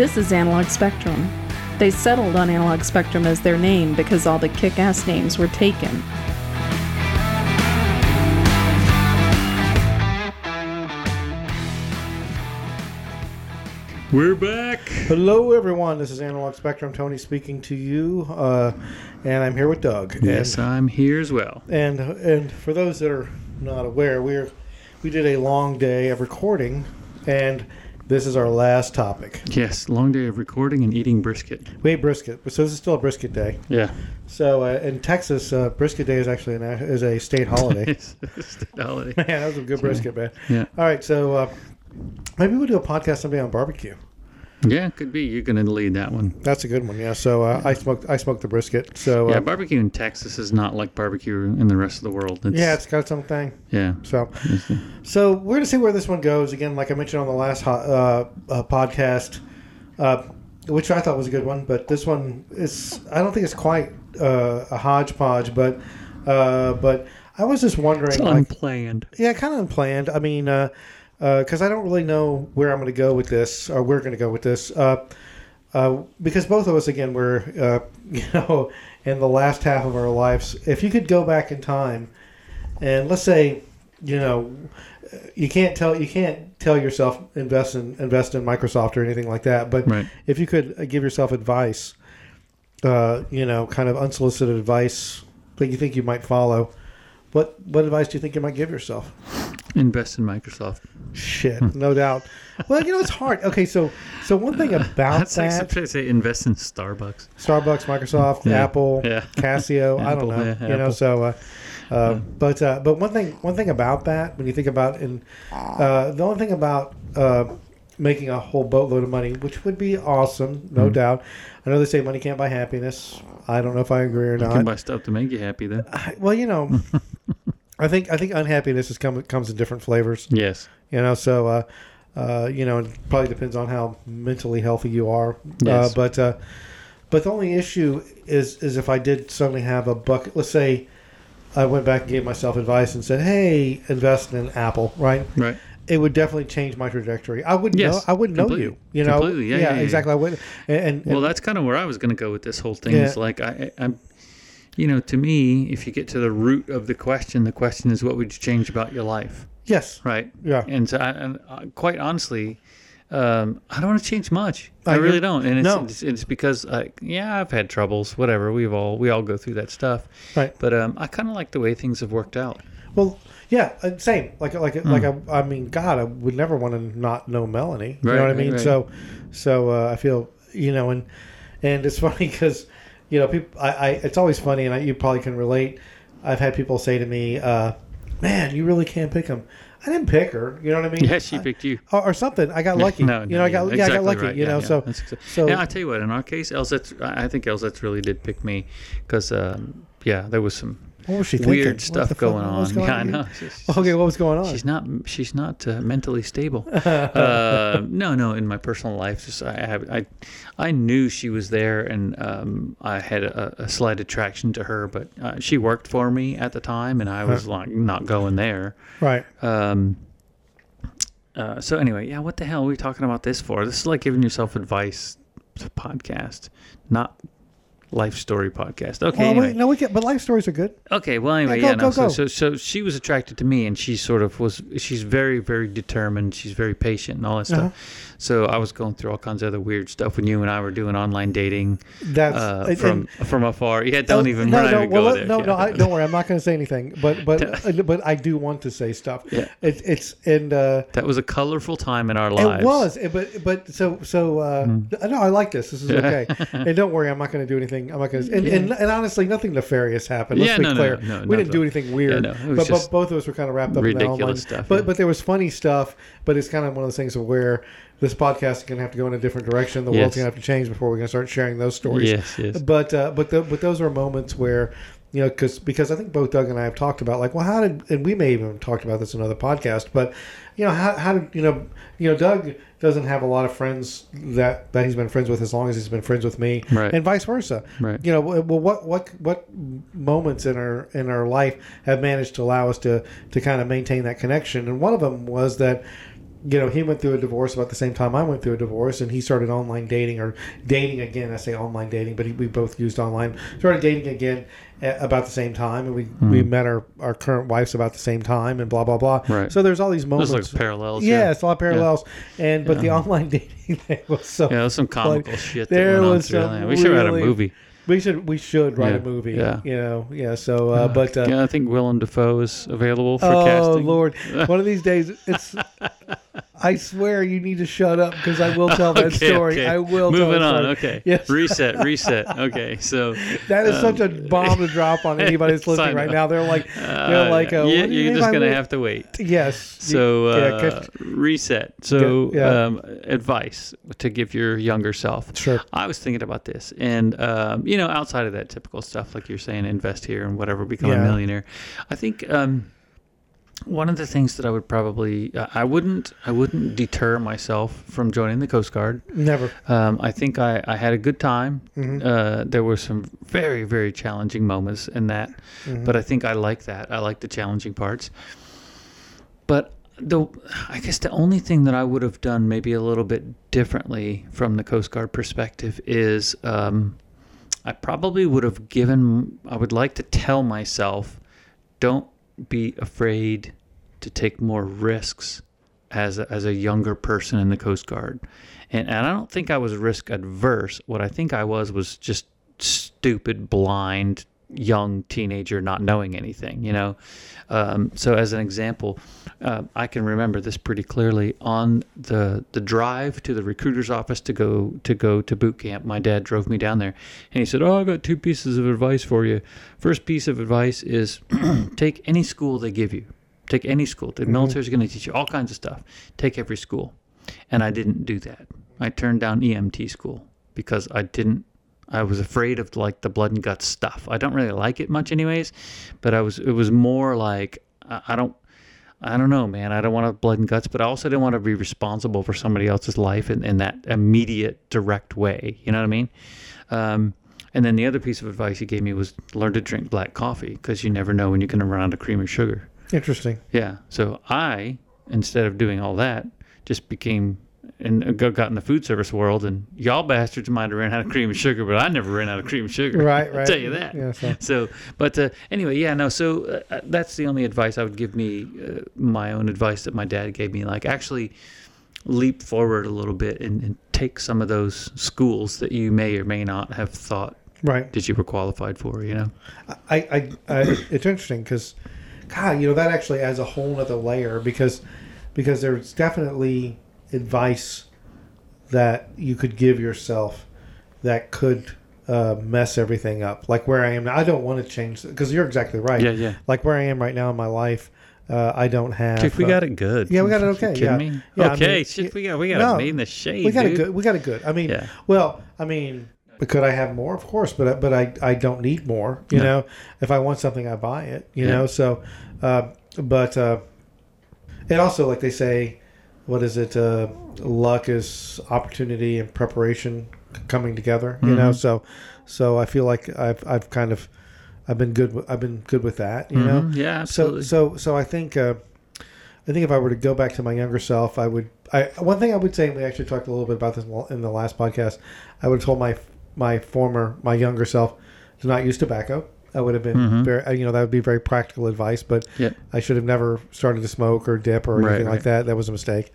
This is Analog Spectrum. They settled on Analog Spectrum as their name because all the kick ass names were taken. We're back. Hello, everyone. This is Analog Spectrum. Tony speaking to you, uh, and I'm here with Doug. Yes, I'm here as well. And, and and for those that are not aware, we're we did a long day of recording, and this is our last topic. Yes, long day of recording and eating brisket. We ate brisket, so this is still a brisket day. Yeah. So uh, in Texas, uh, brisket day is actually an, is a state holiday. It's holiday. man, that was a good brisket, man. Yeah. All right, so uh, maybe we'll do a podcast someday on barbecue. Yeah, could be. You're going to lead that one. That's a good one. Yeah. So uh, I smoked I smoked the brisket. So uh, Yeah, barbecue in Texas is not like barbecue in the rest of the world. It's, yeah, it's got its own thing. yeah. So, so we're gonna see where this one goes. Again, like I mentioned on the last uh, uh, podcast, uh, which I thought was a good one, but this one is I don't think it's quite uh, a hodgepodge, but uh, but I was just wondering, It's like, unplanned. yeah, kind of unplanned. I mean, because I don't really know where I'm going to go with this, or we're going to go with this, uh, uh, because both of us, again, we're uh, you know in the last half of our lives. If you could go back in time, and let's say, you know, you can't tell you can't tell yourself invest in invest in Microsoft or anything like that, but Right. if you could uh, give yourself advice, uh, you know, kind of unsolicited advice that you think you might follow. What what advice do you think you might give yourself? Invest in Microsoft. Shit, no doubt. Well, you know it's hard. Okay, so so one thing about That's like that, some- say invest in Starbucks. Starbucks, Microsoft, Yeah, Apple, yeah. Casio, I don't know. yeah, you know, so uh, uh, but uh, but one thing one thing about that when you think about and uh, the only thing about uh, making a whole boatload of money, which would be awesome, no Mm-hmm. doubt. I know they say money can't buy happiness. I don't know if I agree or You not. can buy stuff to make you happy then. I- well, you know, I think I think unhappiness is come, comes in different flavors. Yes. You know, so uh, uh, you know, it probably depends on how mentally healthy you are. Yes. Uh, but uh, but the only issue is is if I did suddenly have a bucket. Let's say I went back and gave myself advice and said, "Hey, invest in Apple," right? Right. It would definitely change my trajectory. I wouldn't Yes, know. I wouldn't know you. You know, Completely, yeah, yeah, yeah, exactly. I would. And, and, Well, that's kind of where I was going to go with this whole thing. Yeah. Is like I, I, I'm, you know, to me, if you get to the root of the question, the question is, what would you change about your life, yes, right? Yeah. And, so I, and uh, quite honestly, um, I don't want to change much. I I, really don't. And it's, No. it's, it's because, I, yeah, I've had troubles. Whatever. We've all we all go through that stuff. Right. But um, I kind of like the way things have worked out. Well, yeah, uh, same. Like, like, Hmm. like. I, I mean, God, I would never want to not know Melanie. You Right, know what I mean? right. So, so uh, I feel, you know, and and it's funny because, you know, people. I, I it's always funny, and I, you probably can relate. I've had people say to me, uh, "Man, you really can't pick him." I didn't pick her. You know what I mean? Yeah, she picked you. or, or something. I got lucky. No, you no, know, I got yeah, I got lucky. right. You know, yeah. so so yeah, I tell you what. In our case, Elsette, I I think Elsette really did pick me because, um, yeah, there was some what was she thinking? weird stuff going on. going yeah, I know. Okay, what was going on? she's not. She's not uh, mentally stable. uh, no, no. In my personal life, just I have. I, I knew she was there, and um, I had a, a slight attraction to her. But uh, she worked for me at the time, and I was like not going there. right. Um, uh, so anyway, yeah, what the hell are we talking about this for? This is like giving yourself advice podcast, not life story podcast. Okay, Well, anyway. wait, no, we get, but life stories are good. okay. Well, anyway, go, yeah, no. go, so, go. so, so she was attracted to me, and she sort of was. She's very, very determined. She's very patient and all that stuff. Uh-huh. So I was going through all kinds of other weird stuff when you and I were doing online dating That's uh, and- from from afar. Yeah, don't Oh, even. no, no, even well, go let- there. no, yeah. no, I, don't worry. I'm not going to say anything, but but uh, but I do want to say stuff. Yeah. it, it's and uh, that was a colorful time in our lives. it was, but but so so. Uh, Mm-hmm. No, I like this. This is okay. and don't worry, I'm not going to do anything. I'm not going to. And, and, and honestly, nothing nefarious happened. Let's Yeah, be no, clear. no, no, we didn't do anything weird. no, but, but both of us were kind of wrapped up in that the online stuff, But yeah. but there was funny stuff. But it's kind of one of those things where this podcast is going to have to go in a different direction. The world's going to have to change before we're going to start sharing those stories. Yes, yes. But uh, but the, but those are moments where you know because because I think both Doug and I have talked about like well how did and we may even have talked about this in another podcast but you know how how did you know you know Doug doesn't have a lot of friends that that he's been friends with as long as he's been friends with me Right. and vice versa Right. you know well what what what moments in our in our life have managed to allow us to to kind of maintain that connection and one of them was that you know, he went through a divorce about the same time I went through a divorce, and he started online dating or dating again. I say online dating, but he, we both used online. Started dating again about the same time, and we, we met our, our current wives about the same time, and blah blah blah. Right. So there's all these moments. like parallels. yeah, it's a lot of parallels, and but the online dating thing was so. Yeah, there's some comical shit that there was some. We should have had a movie. We should we should write Yeah, a movie. yeah. You know, yeah. So, uh, but uh, yeah, I think Willem Dafoe is available for oh casting. Oh Lord, one of these days, it's. I swear you need to shut up because I will tell that Okay, story. okay. I will. tell Moving on. Okay. Yes. Reset. Reset. Okay. So. That is such a um, bomb to drop on anybody that's listening right now. They're like, they're uh, like, uh, yeah, you you're just gonna have to wait. Yes. So yeah, uh, 'cause- reset. So Yeah, yeah. Um, advice to give your younger self. Sure. I was thinking about this, and um, you know, outside of that typical stuff, like you're saying, invest here and whatever, become Yeah. a millionaire. I think um, one of the things that I would probably, uh, I wouldn't, I wouldn't deter myself from joining the Coast Guard. never. Um, I think I, I had a good time. Mhm. Uh, there were some very, very challenging moments in that, Mhm. but I think I like that. I like the challenging parts. But the, I guess the only thing that I would have done maybe a little bit differently from the Coast Guard perspective is um, I probably would have given, I would like to tell myself, don't be afraid to take more risks as a, as a younger person in the Coast Guard. And, and I don't think I was risk adverse. What I think I was was just stupid, blind, young teenager not knowing anything, you know? Um, so, as an example, uh, I can remember this pretty clearly. On the the drive to the recruiter's office to go to go to boot camp, my dad drove me down there, and he said, "Oh, I got two pieces of advice for you. First piece of advice is take any school they give you. Take any school. The military's going to teach you all kinds of stuff. Take every school." And I didn't do that. I turned down EMT school because I didn't I was afraid of like the blood and guts stuff. I don't really like it much, anyways. But I was. It was more like I, I don't. I don't know, man. I don't want to blood and guts, but I also didn't want to be responsible for somebody else's life in, in that immediate, direct way. You know what I mean? Um, and then the other piece of advice he gave me was learn to drink black coffee because you never know when you're going to run out of cream or sugar. Interesting. Yeah. So I, instead of doing all that, just became and go- got in the food service world. And y'all bastards might have ran out of cream and sugar, but I never ran out of cream and sugar. Right, I'll right. tell you that. Yeah, so- So, but uh, anyway, yeah, no. So uh, that's the only advice I would give me. Uh, my own advice that my dad gave me, like actually leap forward a little bit and, and take some of those schools that you may or may not have thought Right. that you were qualified for. You know. I, I, I it's interesting because, God, you know that actually adds a whole other layer because, because there's definitely advice that you could give yourself that could uh, mess everything up. Like where I am now, I don't want to change because you're exactly right. Yeah, yeah. Like where I am right now in my life, uh, I don't have. We uh, got it good. yeah, we got it okay, yeah. me? Yeah, I okay, mean, shit, we got we got no, a made in the shade. we got dude. it good. We got it good. I mean, Yeah. well, I mean, could I have more? Of course, but I- but I I don't need more. You No. know, if I want something, I buy it. You Yeah. know, so, uh, but uh, and also like they say, what is it? Uh, luck is opportunity and preparation coming together. You know, Mhm. so so I feel like I've I've kind of I've been good. with- I've been good with that. You know, Mhm, Yeah, so absolutely. so so I think uh, I think if I were to go back to my younger self, I would. I one thing I would say, and we actually talked a little bit about this in the last podcast. I would have told my my former my younger self to not use tobacco. I would have been Mhm. very, uh, you know, that would be very practical advice. But Yep. I should have never started to smoke or dip or Right, anything like right. that. That was a mistake.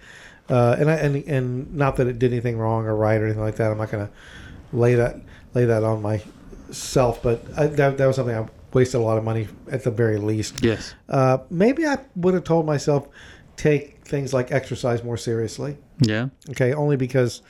Uh, and I and and not that it did anything wrong or right or anything like that. I'm not going to lay that lay that on myself. But I, that that was something I wasted a lot of money at the very least. yes. Uh, maybe I would have told myself take things like exercise more seriously. Yeah. Okay, only because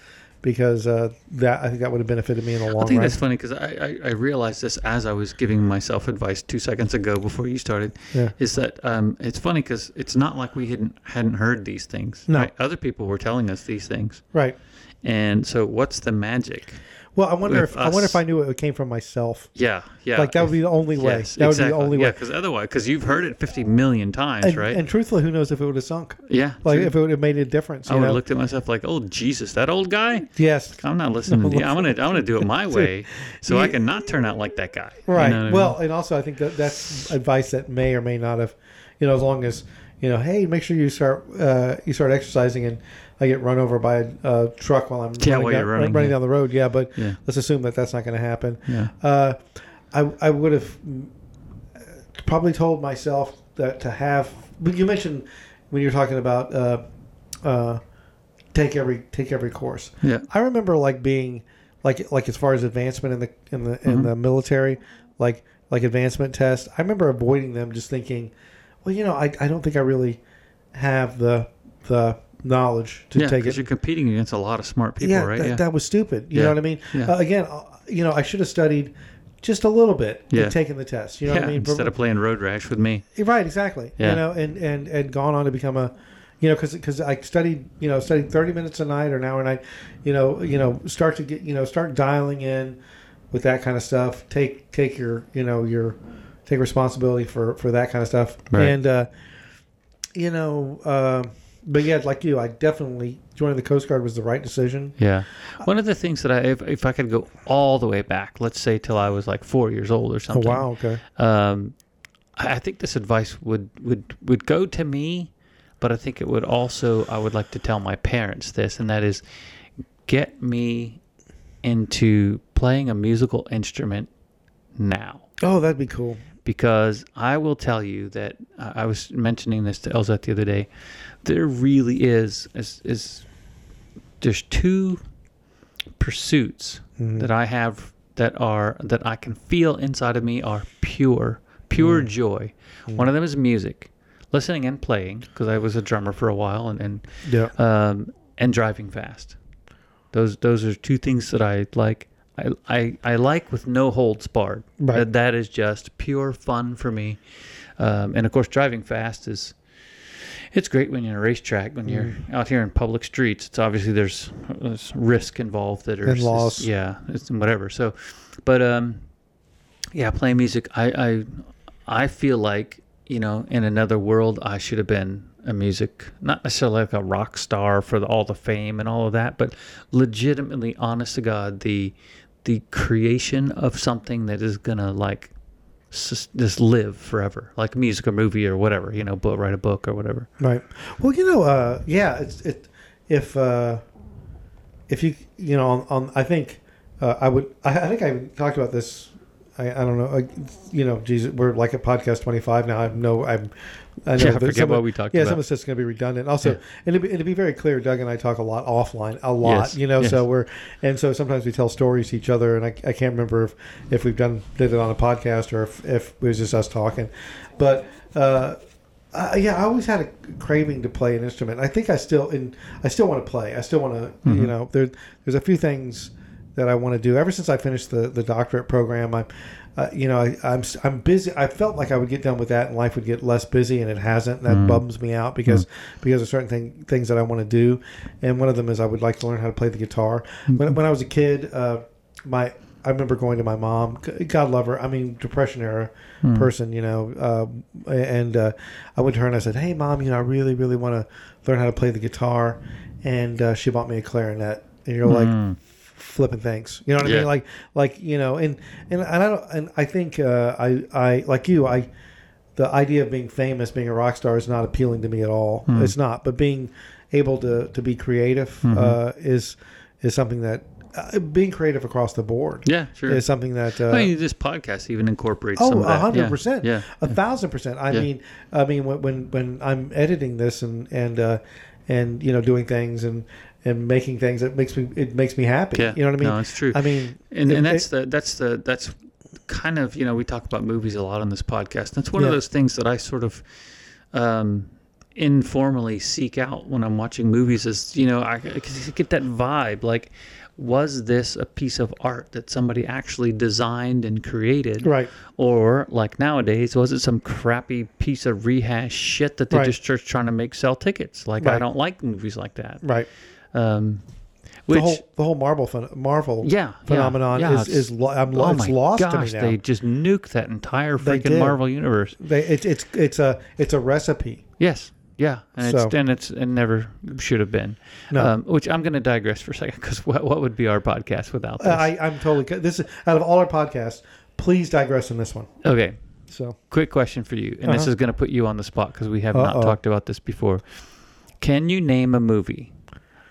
because uh, that I think that would have benefited me in the long run. I think run. that's funny because I, I, I realized this as I was giving myself advice two seconds ago before you started. Yeah. Is that um, it's funny because it's not like we hadn't hadn't heard these things. No. right? Other people were telling us these things, Right. and so what's the magic? Well, I wonder if I wonder if I knew it came from myself. Yeah, yeah. like that would be the only way. Yes, that exactly. would be the only way. Yeah, because otherwise, because you've heard it fifty million times, And, right? and truthfully, who knows if it would have sunk? yeah. Like true. if it would have made a difference. I would have looked at myself like, "Oh Jesus, that old guy." yes. I'm not listening No, to you. I'm gonna I'm gonna do it my way, so I You- can not turn out like that guy. You Right. know what I mean? well, and also I think that that's advice that may or may not have, you know, as long as you know, hey, make sure you start uh, you start exercising, and I get run over by a uh, truck while I'm Yeah, running, while down, running, running yeah. down the road. Yeah, but Yeah. let's assume that that's not going to happen. Yeah. Uh, I I would have probably told myself that to have. But you mentioned when you're talking about uh, uh, take every take every course. Yeah. I remember like being like like as far as advancement in the in the in Mm-hmm. the military, like like advancement tests. I remember avoiding them, just thinking, well, you know, I, I don't think I really have the the knowledge to yeah, take because it. you're competing against a lot of smart people, yeah, right? that, yeah. that was stupid. You Yeah. know what I mean? Yeah. Uh, again, uh, you know, I should have studied just a little bit Yeah. taken the test. You know what I mean? instead of playing road rash with me. Right, exactly. Yeah. You know, and, and, and gone on to become a, you know, because I studied, you know, studied thirty minutes a night or an hour a night, you know, you know, start to get, you know, start dialing in with that kind of stuff. Take take your, you know, your take responsibility for for that kind of stuff. Right. And uh, you know, uh, but yeah, like you, I definitely joining the Coast Guard was the right decision. Yeah. One of the things that I, if, if I could go all the way back, let's say till I was like four years old or Oh something. wow, okay. Um, I I think this advice would, would, would go to me, but I think it would also, I would like to tell my parents this, and that is get me into playing a musical instrument now. Oh, that'd be cool. because I will tell you that uh, I was mentioning this to Elzette the other day. There really is is, is there's two pursuits Mhm. that I have that are that I can feel inside of me are pure, pure Mm. joy. One of them is music, listening and playing because I was a drummer for a while and and Yeah. um, and driving fast. Those those are two things that I like. I, I, I like with no holds barred. Right. That, that is just pure fun for me. Um, and of course, driving fast is it's great when you're in a racetrack. When you're Mm. out here in public streets, it's obviously there's, there's risk involved that are And loss. yeah, it's whatever. So, but um, yeah, playing music, I I I feel like you know in another world I should have been a music, not necessarily like a rock star for the, all the fame and all of that, but legitimately, honest to God, the the creation of something that is gonna like just live forever, like music or movie or whatever, you know, book, write a book or whatever. Right. Well, you know, uh, yeah, it's it if uh, if you you know on, on I think uh, I would I, I think I talked about this. I, I don't know. I, you know, Jesus, we're like at podcast twenty five now. I know I'm. I know Yeah, I forget some what we talked yeah, about. some of this is going to be redundant. Also, Yeah. and, to be, be very clear, Doug and I talk a lot offline, a lot. Yes, You know, yes. so we're and so sometimes we tell stories to each other, and I, I can't remember if, if we've done did it on a podcast or if, if it was just us talking, but. Uh, uh, yeah, I always had a craving to play an instrument. I think I still and I still want to play. I still want to, Mm-hmm. you know, there, there's a few things that I want to do. Ever since I finished the, the doctorate program, I'm, uh, you know, I, I'm s- I'm busy. I felt like I would get done with that and life would get less busy, and it hasn't. And that Mm. bums me out because because of certain thing, things that I want to do, and one of them is I would like to learn how to play the guitar. Mm-hmm. When, when I was a kid, uh, my I remember going to my mom. God love her. I mean, depression era Hmm. person, you know. Uh, and uh, I went to her and I said, "Hey, mom, you know, I really, really want to learn how to play the guitar." And uh, she bought me a clarinet. And you're like, Mm. Flipping things. You know what I mean? Like, like you know, and and, and I don't, and I think uh, I I like you. I the idea of being famous, being a rock star, is not appealing to me at all. Hmm. It's not. But being able to to be creative Mm-hmm. uh, is is something that uh, being creative across the board Yeah, sure. is something that. Uh, I mean, this podcast even incorporates some Oh, a hundred Yeah, percent. Yeah. A thousand percent. I Yeah. mean, I mean, when when, when I'm editing this and and uh, and you know doing things and and making things, that makes me it makes me happy. Yeah. You know what I mean? No, it's true. I mean, and, it- and that's it- the that's the that's kind of you know we talk about movies a lot on this podcast. That's one of those things that I sort of um, informally seek out when I'm watching movies. Is you know I, you get that vibe like. Was this a piece of art that somebody actually designed and created? right. Or like nowadays, was it some crappy piece of rehash shit that they Right. just trying to make sell tickets? Like I don't like movies like that. Right. Um, which the whole the whole Marvel phen- Marvel yeah, phenomenon yeah, yeah, is is lo- I'm, lo- oh it's lost gosh, to me now. they just nuked that entire freaking. Marvel universe. They, it's it's it's a it's a recipe. Yes, yeah, and So- it's and it's it never should have been. No. Um, which I'm going to digress for a second because what what would be our podcast without this? I I'm totally this is out of all our podcasts. Please digress in this one. okay, So Quick question for you, and this Uh-huh. is going to put you on the spot because we have not Uh-oh. talked about this before. Can you name a movie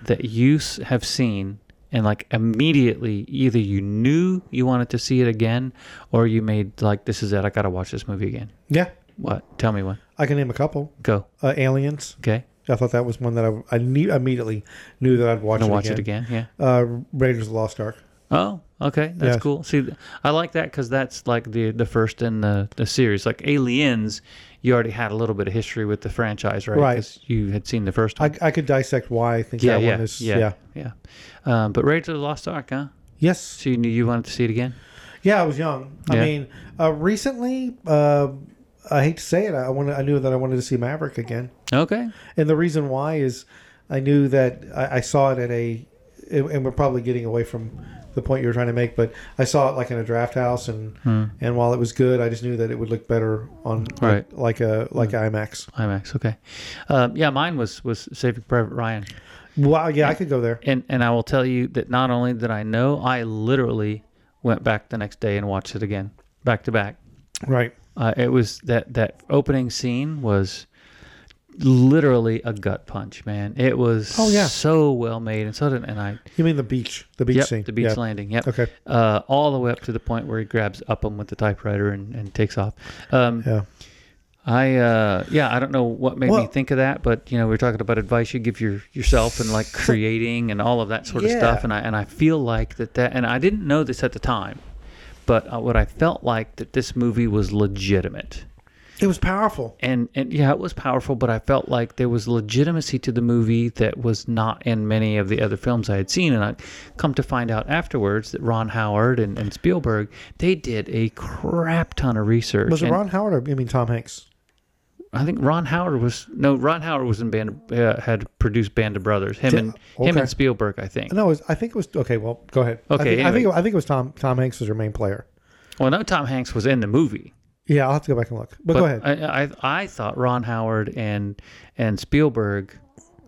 that you have seen and like immediately either you knew you wanted to see it again, or you made like this is it, I got to watch this movie again. yeah, What? Tell me one. I can name a couple. Go. Uh, Aliens. Okay. I thought that was one that I, I knew, immediately knew that I'd watch, it, watch again. it again. Yeah. Uh, Raiders of the Lost Ark. Oh, okay, that's Yes. cool. See, I like that because that's like the the first in the the series. Like Aliens, you already had a little bit of history with the franchise, right? Right. 'Cause you had seen the first one. I, I could dissect why I think yeah, that yeah, one is. yeah, Yeah. yeah, Um, but Raiders of the Lost Ark, huh? Yes. So you knew you wanted to see it again? Yeah, I was young. I mean, uh, recently, uh, I hate to say it, I wanted, I knew that I wanted to see Maverick again, Okay. and the reason why is I knew that I, I saw it at a, and we're probably getting away from the point you were trying to make, but I saw it like in a draft house, and Hmm. and while it was good, I just knew that it would look better on Right. like, like a like IMAX. IMAX. Okay. Um, yeah, mine was was Saving Private Ryan, Wow, yeah, I could go there. and and I will tell you that not only did I know, I literally went back the next day and watched it again, back to back. Right. Uh, it was that that opening scene was literally a gut punch, man. It was Oh, yeah. so well made, and so did and I. You mean the beach? The beach Yep, scene. the beach yeah. landing. Yep. Okay. Uh, all the way up to the point where he grabs up Upham with the typewriter and, and takes off. Um, Yeah. I uh, yeah, I don't know what made me think of that, but you know, we are talking about advice you give your yourself and like creating and all of that sort of stuff, and I and I feel like that that and I didn't know this at the time, but uh, what I felt like that this movie was legitimate. It was powerful. and and yeah, it was powerful, but I felt like there was legitimacy to the movie that was not in many of the other films I had seen. And I come to find out afterwards that Ron Howard and, and Spielberg they did a crap ton of research. Was it And Ron Howard or you mean Tom Hanks? I think Ron Howard was no Ron Howard was in Band uh, had produced Band of Brothers. Him and him and Spielberg, I think. No, it was, I think it was okay. Well, go ahead. I Okay, think, I think anyway. it, I think it was Tom Tom Hanks was your main player. Well, no, Tom Hanks was in the movie. Yeah, I'll have to go back and look. But, go ahead. I, I I thought Ron Howard and and Spielberg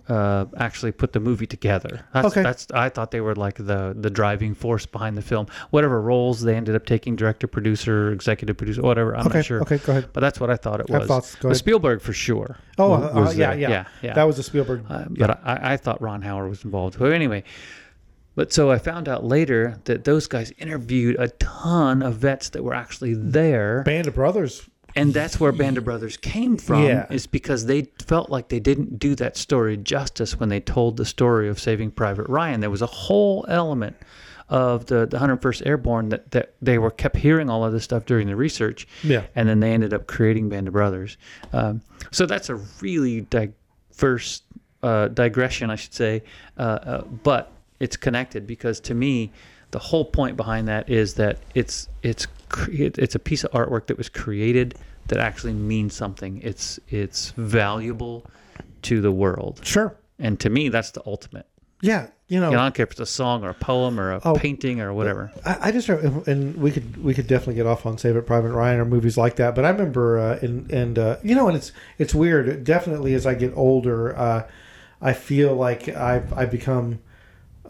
uh, actually put the movie together. That's, Okay. That's I thought they were like the the driving force behind the film. Whatever roles they ended up taking, director, producer, executive producer, whatever. I'm okay. not sure. Okay. Go ahead. But that's what I thought it was. thoughts. Go But ahead. Spielberg for sure. Oh, uh, yeah, yeah, yeah, yeah. That was a Spielberg. Uh, but I, I thought Ron Howard was involved. But anyway, but so I found out later that those guys interviewed a ton of vets that were actually there, Band of Brothers. and that's where Band of Brothers came from. Yeah. Is because they felt like they didn't do that story justice when they told the story of Saving Private Ryan. There was a whole element of the, the 101st Airborne that, that they were kept hearing all of this stuff during the research Yeah. and then they ended up creating Band of Brothers. Um, so that's a really diverse uh, digression, I should say, uh, uh, but it's connected because to me, the whole point behind that is that it's it's cre- it's a piece of artwork that was created that actually means something. It's it's valuable to the world, Sure. and to me, that's the ultimate. Yeah. You know, You know, I don't care if it's a song or a poem or a Oh. painting or whatever. I, I just and we could we could definitely get off on Saving Private Ryan or movies like that. But I remember uh, and and uh, you know, and it's it's weird. Definitely, as I get older, uh, I feel like I've I become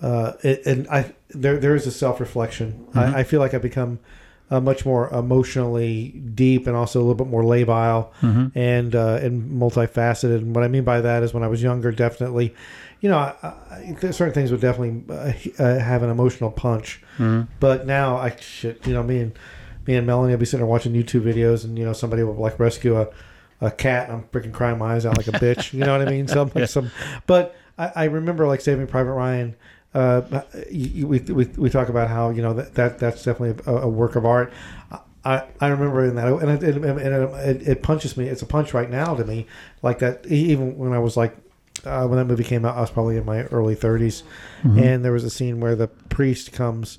uh, it, and I there there is a self reflection. I, I feel like I've become uh, much more emotionally deep and also a little bit more labile and uh, and multifaceted. And what I mean by that is when I was younger, definitely, you know, I, I, certain things would definitely uh, uh, have an emotional punch. But now I shit, you know, me and me and Melanie will be sitting there watching YouTube videos, and you know, somebody will like rescue a, a cat, and I'm freaking crying my eyes out like a bitch. You know what I mean? Some some, but I, I remember like Saving Private Ryan. Uh, we, we, we talk about how you know that, that that's definitely a, a work of art. I, I remember in that, and, it, and it, it, it punches me. It's a punch right now to me, like that. Even when I was like, uh, when that movie came out, I was probably in my early 30s, and there was a scene where the priest comes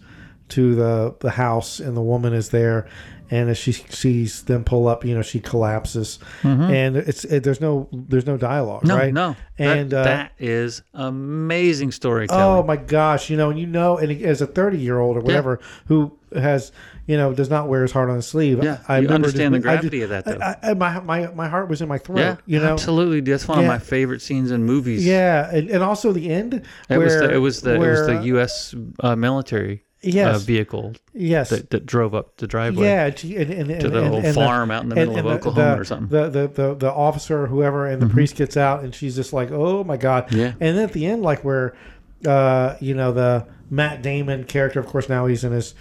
to the the house, and the woman is there, and as she sees them pull up, you know, she collapses, and it's it, there's no there's no dialogue, No, right? no, and that, uh, that is amazing storytelling. Oh my gosh, you know, and you know, and as a 30 year old or whatever who has, you know, does not wear his heart on his sleeve. Yeah, I you understand the just- I gravity of that, though. I, I, my, my, my heart was in my throat, Yeah, you know? absolutely. That's one Yeah. of my favorite scenes in movies. Yeah. And, and also the end. it was where- the it was the it was the U.S. Uh, military. Yes. vehicle yes. that, that drove up the driveway yeah, to, and, and, to the and- old and farm out in the middle of Oklahoma the, or something. Mm-hmm. The, the the the officer or whoever and the priest gets out and she's just like, oh my god. Yeah. And then at the end, like where, uh, you know, the Matt Damon character, of course, now he's in his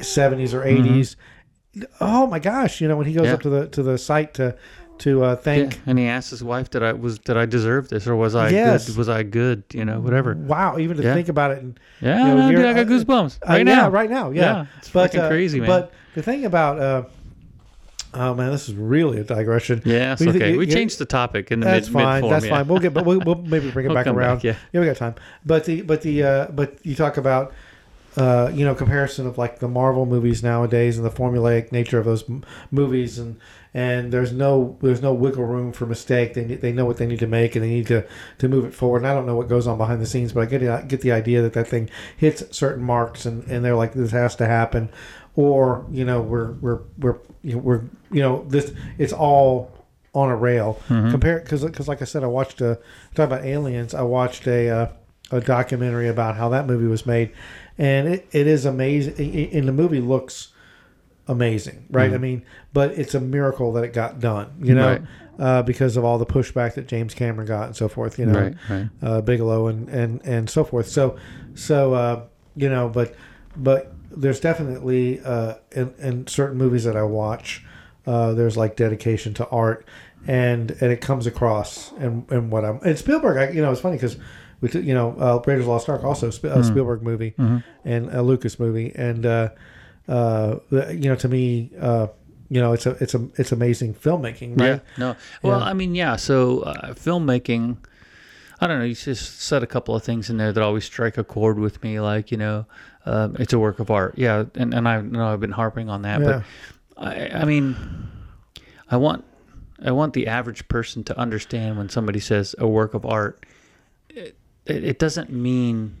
seventies or 80s Oh my gosh! You know when he goes Mm-hmm. Yeah. up to the to the site to to uh, thank. yeah, and he asked his wife, "Did I was did I deserve this, or was I Yes. good? Was I good? You know, whatever." Wow! Even to Yeah. think about it and Yeah, You know, dude, I got goosebumps Uh, right yeah, now. right now, yeah. Yeah, it's freaking crazy, man. But the thing about, uh, oh man, this is really a digression. Yeah, it's We okay. We changed the topic in the That's mid, fine. mid-form, That's yeah. fine. We'll get, but we'll, we'll maybe bring it We'll back come back, around. yeah. we got time. But the, but the, uh, but you talk about, uh, you know, comparison of like the Marvel movies nowadays and the formulaic nature of those m- movies, and and there's no there's no wiggle room for mistake. They they know what they need to make, and they need to to move it forward. And I don't know what goes on behind the scenes, but I get I get the idea that that thing hits certain marks, and and they're like this has to happen, or you know we're we're we're you know, we're you know this it's all on a rail. Compare because because like I said, I watched a talk about aliens. I watched a uh, a documentary about how that movie was made, and it, it is amazing. And the movie looks amazing, right? I mean, but it's a miracle that it got done. You know. Right. Uh, because of all the pushback that James Cameron got and so forth, you know, Right, right. uh, Bigelow and, and, and so forth. So, so uh, you know, but but there's definitely uh, in, in certain movies that I watch, uh, there's like dedication to art, and and it comes across and and what I'm and Spielberg. I, you know, it's funny because we you know uh, Raiders of the Lost Ark also a Sp- a Spielberg movie and a Lucas movie, and uh, uh, you know to me. Uh, you know, it's a it's a it's amazing filmmaking, right? Yeah. No. Well, Yeah. I mean, yeah. So uh, filmmaking. I don't know. You just said a couple of things in there that always strike a chord with me. Like you know, um, it's a work of art. Yeah, and and I know I've been harping on that, Yeah. but I, I mean, I want I want the average person to understand when somebody says a work of art. It, it, doesn't mean.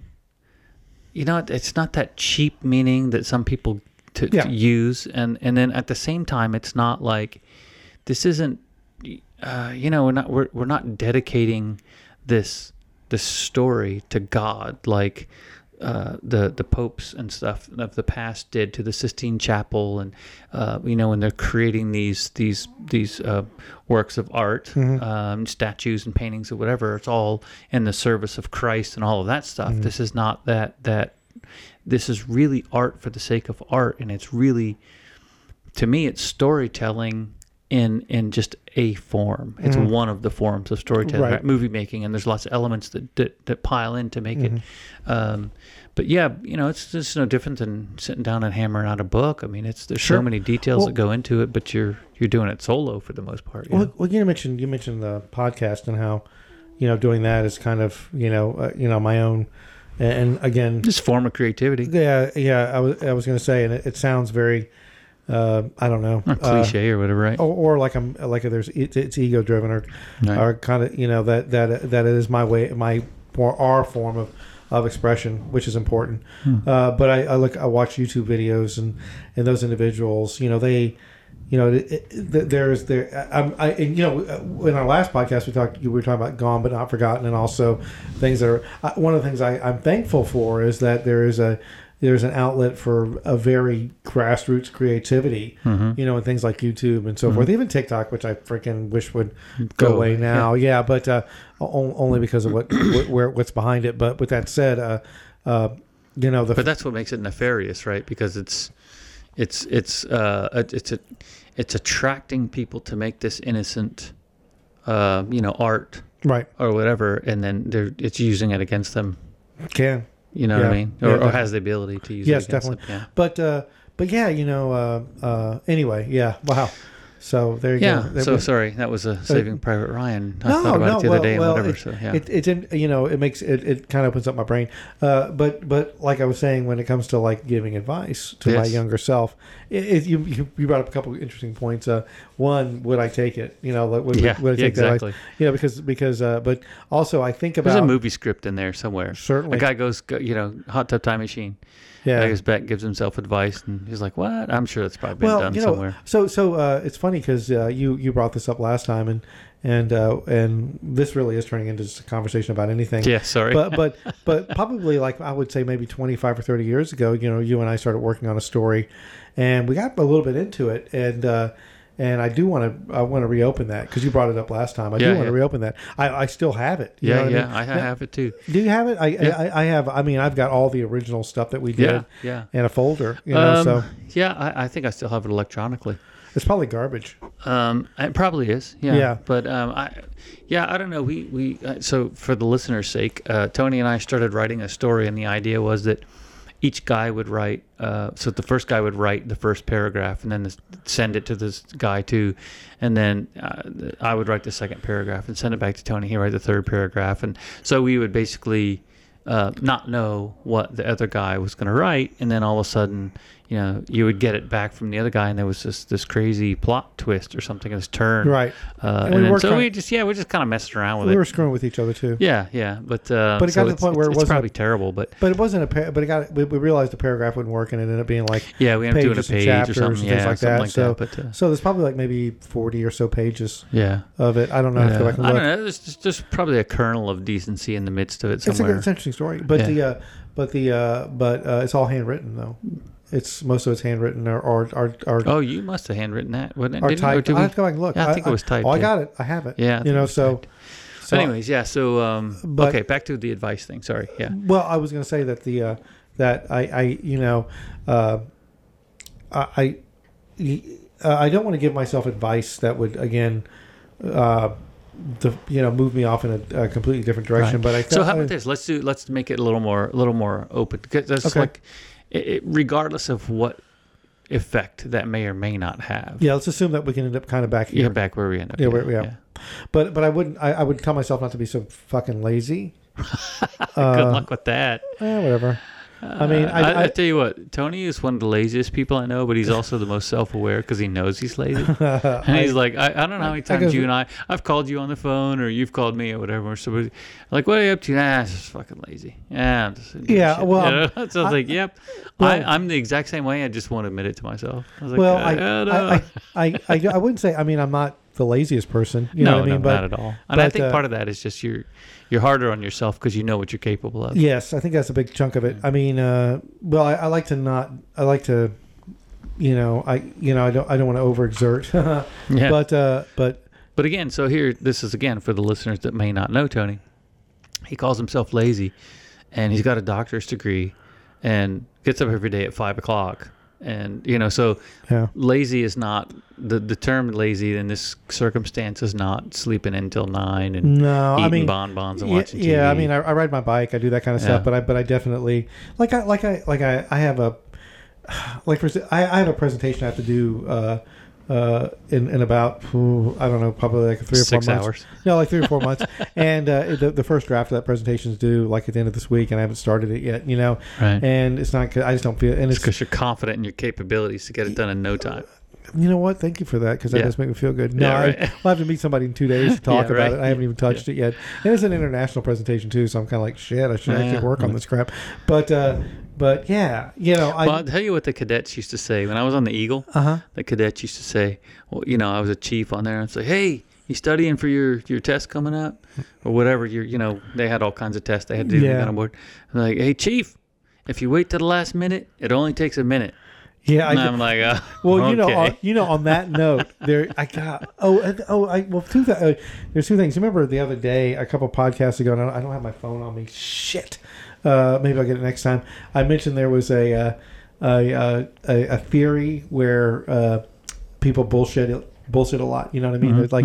You know, it's not that cheap meaning that some people to, Yeah. to use, and and then at the same time, it's not like this isn't uh, you know we're not we're, we're not dedicating this this story to God like uh, the the popes and stuff of the past did to the Sistine Chapel and uh, you know when they're creating these these these uh, works of art um, statues and paintings or whatever it's all in the service of Christ and all of that stuff. This is not that that this is really art for the sake of art. And it's really to me it's storytelling in in just a form it's one of the forms of storytelling Right. movie making and there's lots of elements that that, that pile in to make it um, but yeah you know it's just no different than sitting down and hammering out a book i mean it's there's Sure. so many details Well- that go into it but you're you're doing it solo for the most part you? Well, well, you mentioned you mentioned the podcast and how, you know, doing that is kind of you know uh, you know my own, and, and again, just form of creativity yeah, yeah. I was I was going to say, and it, it sounds very, uh, I don't know, or uh, cliche or whatever right or, or like I'm like there's it's, it's ego driven or Right. or kind of you know that that that it is my way my or our form of of expression which is important Hmm. uh, but I, I look I watch YouTube videos and and those individuals you know they you know it, it, there's there I'm, I and, you know in our last podcast we talked we were talking about gone but not forgotten and also things that are one of the things I, I'm thankful for is that there is a there's an outlet for a very grassroots creativity, Mm-hmm. you know, and things like YouTube and so forth, even TikTok, which I freaking wish would go, Go away now. Yeah, but uh, only because of what, what where what's behind it. But with that said, uh, uh, you know, the but that's what makes it nefarious right? Because it's it's it's uh it's a it's attracting people to make this innocent uh you know art right. or whatever and then they're it's using it against them. Can you know what i mean Yeah, or, or has the ability to use Yes, it definitely. them. but uh, but yeah, you know, uh, uh, anyway, yeah, wow. So there you yeah go. yeah so was- sorry that was a saving private ryan i no, thought about no, it the well, other day well, and whatever it, so yeah it, it's in, you know, it makes it, it kind of opens up my brain. Uh, but but like I was saying, when it comes to like giving advice to my younger self, it, it, you, you brought up a couple of interesting points. Uh, one, would I take it? You know, would, yeah, would I yeah take that advice? exactly You know, because because uh, but also I think about there's a movie script in there somewhere certainly a guy goes you know hot tub time machine yeah. I guess Beck gives himself advice and he's like what i'm sure that's probably been well, done you know, somewhere so so uh, it's funny because uh, you you brought this up last time, and and uh, and this really is turning into just a conversation about anything. Yeah, sorry. But but but probably like I would say maybe 25 or 30 years ago, you know, you and I started working on a story, and we got a little bit into it, and. And I do want to I want to reopen that because you brought it up last time. I Yeah, do want yeah. to reopen that. I, I still have it. You yeah, know yeah, I, mean? I, Now- have it too. Do you have it? I, Yeah. I I have. I mean, I've got all the original stuff that we did Yeah, yeah. in a folder. You know, Um, so yeah, I, I think I still have it electronically. it's probably garbage. Um, it probably is. Yeah. Yeah. But um, I, yeah, I don't know. We we uh, so for the listeners' sake, uh, Tony and I started writing a story, and the idea was that each guy would write. Uh, so the first guy would write the first paragraph, and then the, send it to this guy too, and then uh, I would write the second paragraph and send it back to Tony. He write the third paragraph, and so we would basically. Uh, not know what the other guy was going to write, and then all of a sudden, you know, you would get it back from the other guy, and there was this this crazy plot twist or something, this turn, Right. Uh, And and we then, so on- we just yeah, we're just kind of messing around with We it. We were screwing with each other too. yeah, yeah, but uh, But it so got to the point where it wasn't it's a- probably terrible, but But it wasn't a. Pa- but it got. We, we realized the paragraph wouldn't work, and it ended up being like yeah, we ended up doing a and page chapters or and something, things yeah, like something that. like so, that. But uh, so there's probably like maybe 40 or so pages yeah, of it. I don't know. I have to go Yeah. and I don't know. There's just, probably a kernel of decency in the midst of it It's a somewhere. it's an interesting story, but Yeah. the uh, but the uh, but uh, it's all handwritten though. It's most of it's handwritten or or or, or, oh, you must have handwritten that, wasn't it? or typed. I have to go back and look. Yeah, I think it was typed, Oh, I got it. I have it. Yeah, I you know. So, typed. so Anyways, yeah. So um, But- okay, back to the advice thing. Sorry. Yeah. Well, I was going to say that the uh, that I, I you know uh, I I, uh, I don't want to give myself advice that would again uh, the, you know move me off in a, a completely different direction. Right. But I so how I- about this? Let's do. Let's make it a little more, a little more open. Because that's Okay. like, it, it, regardless of what effect that may or may not have. Yeah, let's assume that we can end up kind of back Yeah, back where we end up. Yeah, where- yeah. But but I wouldn't. I, I would tell myself not to be so fucking lazy. Good Uh, luck with that. Eh, whatever. I mean, Uh, I, I, I, I tell you what, Tony is one of the laziest people I know, but he's also the most self-aware because he knows he's lazy. And he's like, I, I don't know how many times you and I, I've called you on the phone or you've called me or whatever. So like, what are you up to? Nah, just fucking lazy. Yeah, I'm just Yeah, shit." well, You know? so I was like, yep. well- I, I'm the exact same way. I just won't admit it to myself. I was like, well, uh, I. I, I, I, I, I wouldn't say. I mean, I'm not the laziest person. You no, know what I mean? no, but not at all. And I think uh, part of that is just you're, you're harder on yourself because you know what you're capable of. Yes, I think that's a big chunk of it. I mean, uh, well, I, I like to not. I like to, you know, I you know I don't I don't want to overexert, Yeah. but uh, but But again, so here, this is again for the listeners that may not know Tony. He calls himself lazy, and he's got a doctor's degree, and gets up every day at five o'clock. And you know, so yeah, lazy is not the the term lazy in this circumstance is not sleeping until nine and no, eating I mean. bonbons and Yeah, watching TV. yeah, I mean, I, I ride my bike, I do that kind of stuff, but I, but I definitely like, I, like I, like I, I have a, like for, I, I have a presentation I have to do, uh, uh, in, in about, ooh, I don't know, probably like three or six four months. hours. No, like three or four months. And uh, the, the first draft of that presentation is due like at the end of this week, and I haven't started it yet. You know, Right. and it's not. I just don't feel. And It's because you're confident in your capabilities to get it done in no time. you know what? Thank you for that because that Yeah. does make me feel good. No, Yeah, I, right. will have to meet somebody in two days to talk Yeah, about right. it. I haven't even touched it yet, and it's an international presentation too. So I'm kind of like, shit, I should actually work on this crap. But uh, but yeah, you know, I well, I'll tell you what the cadets used to say when I was on the Eagle. uh huh. the cadets used to say, well, you know, I was a chief on there and say, hey, you studying for your, your test coming up or whatever. You're, you know, they had all kinds of tests they had to do Yeah. on board. I'm like, hey, chief, if you wait to the last minute, it only takes a minute. Yeah, I And did- I'm like, uh, Well, you know, on, you know, on that note, there, I got oh, oh, I well, two th- uh, there's two things. Remember the other day, a couple podcasts ago, and I don't have my phone on me. Shit. Uh, maybe I'll get it next time. I mentioned there was a uh, a, uh, a a theory where uh, people bullshit bullshit a lot. You know what I mean? There's like,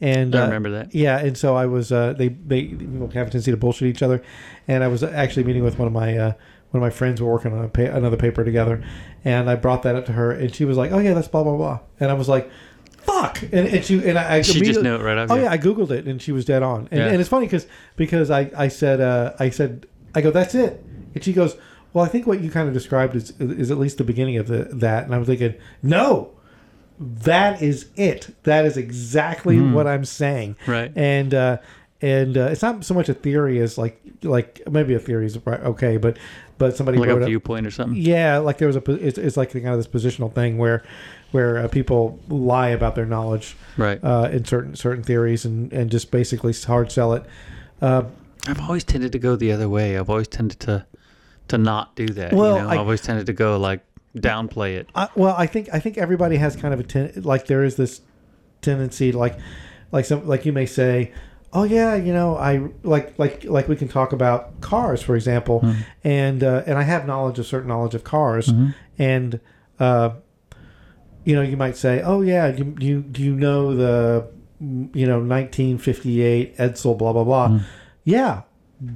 and I uh, remember that. yeah, and so I was. Uh, they they have a tendency to bullshit each other, and I was actually meeting with one of my uh, one of my friends. We're working on a pa- another paper together, and I brought that up to her, and she was like, "Oh yeah, that's blah blah blah," and I was like, "Fuck!" And, and she and I, I She just immediately- knew it right off. Oh you. yeah, I googled it, and she was dead on. And, Yeah. and it's funny because because I I said uh, I said I go that's it, and she goes, "Well, I think what you kind of described is is at least the beginning of the that," and I'm thinking, "No." That is it. That is exactly what I'm saying Right. and uh, and uh, it's not so much a theory as like like maybe a theory is okay, but but somebody like a viewpoint or something. yeah, like there was a it's, it's like kind of this positional thing where where uh, people lie about their knowledge Right. uh, in certain certain theories and and just basically hard sell it. I've always tended to go the other way. I've always tended to to not do that. Well, you know? I- I've always tended to go like downplay it. I, well, I think I think everybody has kind of a ten, like there is this tendency like like some like you may say, oh yeah, you know I like like like we can talk about cars for example, Mm-hmm. and uh, and I have knowledge of certain knowledge of cars, and uh, you know you might say, oh yeah, you you do you know the you know 1958 Edsel blah blah blah, yeah.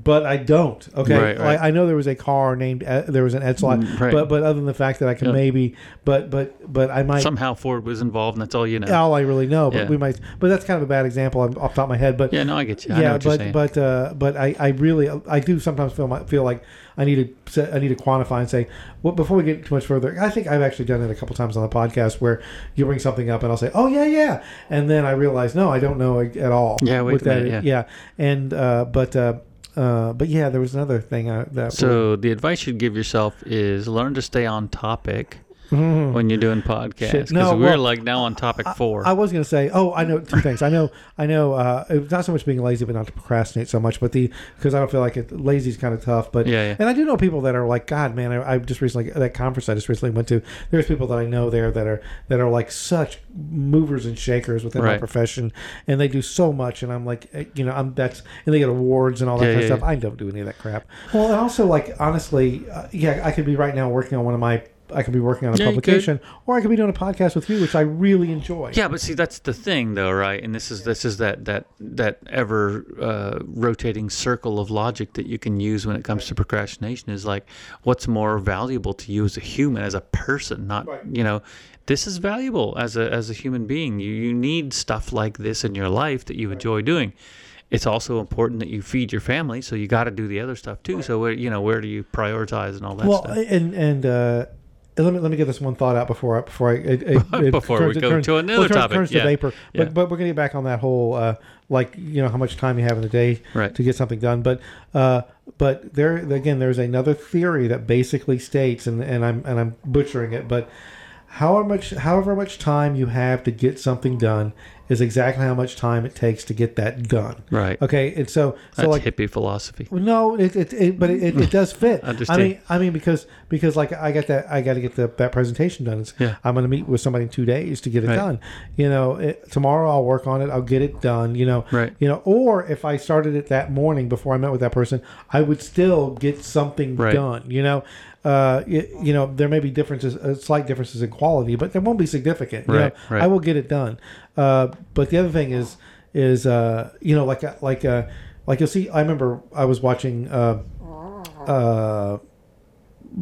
But I don't. Okay. Right, right. Like, I know there was a car named Ed- there was an Edsel, Mm, right. but but other than the fact that I can Yeah. maybe, but but but I might. Somehow Ford was involved, and that's all you know. all I really know, but Yeah. we might. But that's kind of a bad example off the top of my head. But Yeah, no, I get you. I yeah, but but uh, but I, I really I do sometimes feel my, feel like I need to I need to quantify and say well before we get too much further. I think I've actually done it a couple times on the podcast where you bring something up and I'll say oh yeah yeah, and then I realize no I don't know at all. Yeah, wait a that minute, is. yeah, and uh, but uh, uh, but yeah, there was another thing uh, that so the advice you'd give yourself is learn to stay on topic when you're doing podcasts. Because No, we're well, like now on topic four. I was going to say, oh, I know two things. I know, I know. Uh, it's not so much being lazy, but not to procrastinate so much. But the because I don't feel like it. Lazy is kind of tough. But Yeah, yeah. and I do know people that are like, God, man, I, I just recently that conference I just recently went to. There's people that I know there that are that are like such movers and shakers within my profession, and they do so much. And I'm like, eh, you know, I'm that's and they get awards and all that Yeah, kind yeah, of stuff. I don't do any of that crap. Well, and also like honestly, uh, yeah, I could be right now working on one of my. I could be working on a Yeah, publication, or I could be doing a podcast with you, which I really enjoy. Yeah, but see, that's the thing, though, right? And this is this is that that that ever uh, rotating circle of logic that you can use when it comes to procrastination. Is like, what's more valuable to you as a human, as a person? Not Right. you know, this is valuable as a as a human being. You you need stuff like this in your life that you enjoy doing. It's also important that you feed your family, so you got to do the other stuff too. So where you know where do you prioritize and all that well, stuff? and and uh, let me let me get this one thought out before I, before I it, it, Before we turns- it go turns- to another well, turns- topic, turns yeah. to vapor. Yeah. But but we're gonna get back on that whole uh, like you know how much time you have in a day Right. to get something done. But uh, but there again, there's another theory that basically states, and, and I'm and I'm butchering it, but however much however much time you have to get something done is exactly how much time it takes to get that done. Right. Okay, and so so That's like hippie philosophy. well, No, it, it, it but it, it, does fit. I mean, I mean because because like I got that I got to get the, that presentation done. It's, Yeah. I'm going to meet with somebody in two days to get it Right. done. You know, it, tomorrow I'll work on it. I'll get it done. You know, Right. You know, or if I started it that morning before I met with that person, I would still get something Right. done. You know, uh, you, you know, there may be differences, uh, slight differences in quality, but they won't be significant. You Right, know, right. I will get it done. Uh, but the other thing is, is uh, you know, like like uh, like you'll see. I remember I was watching uh, uh,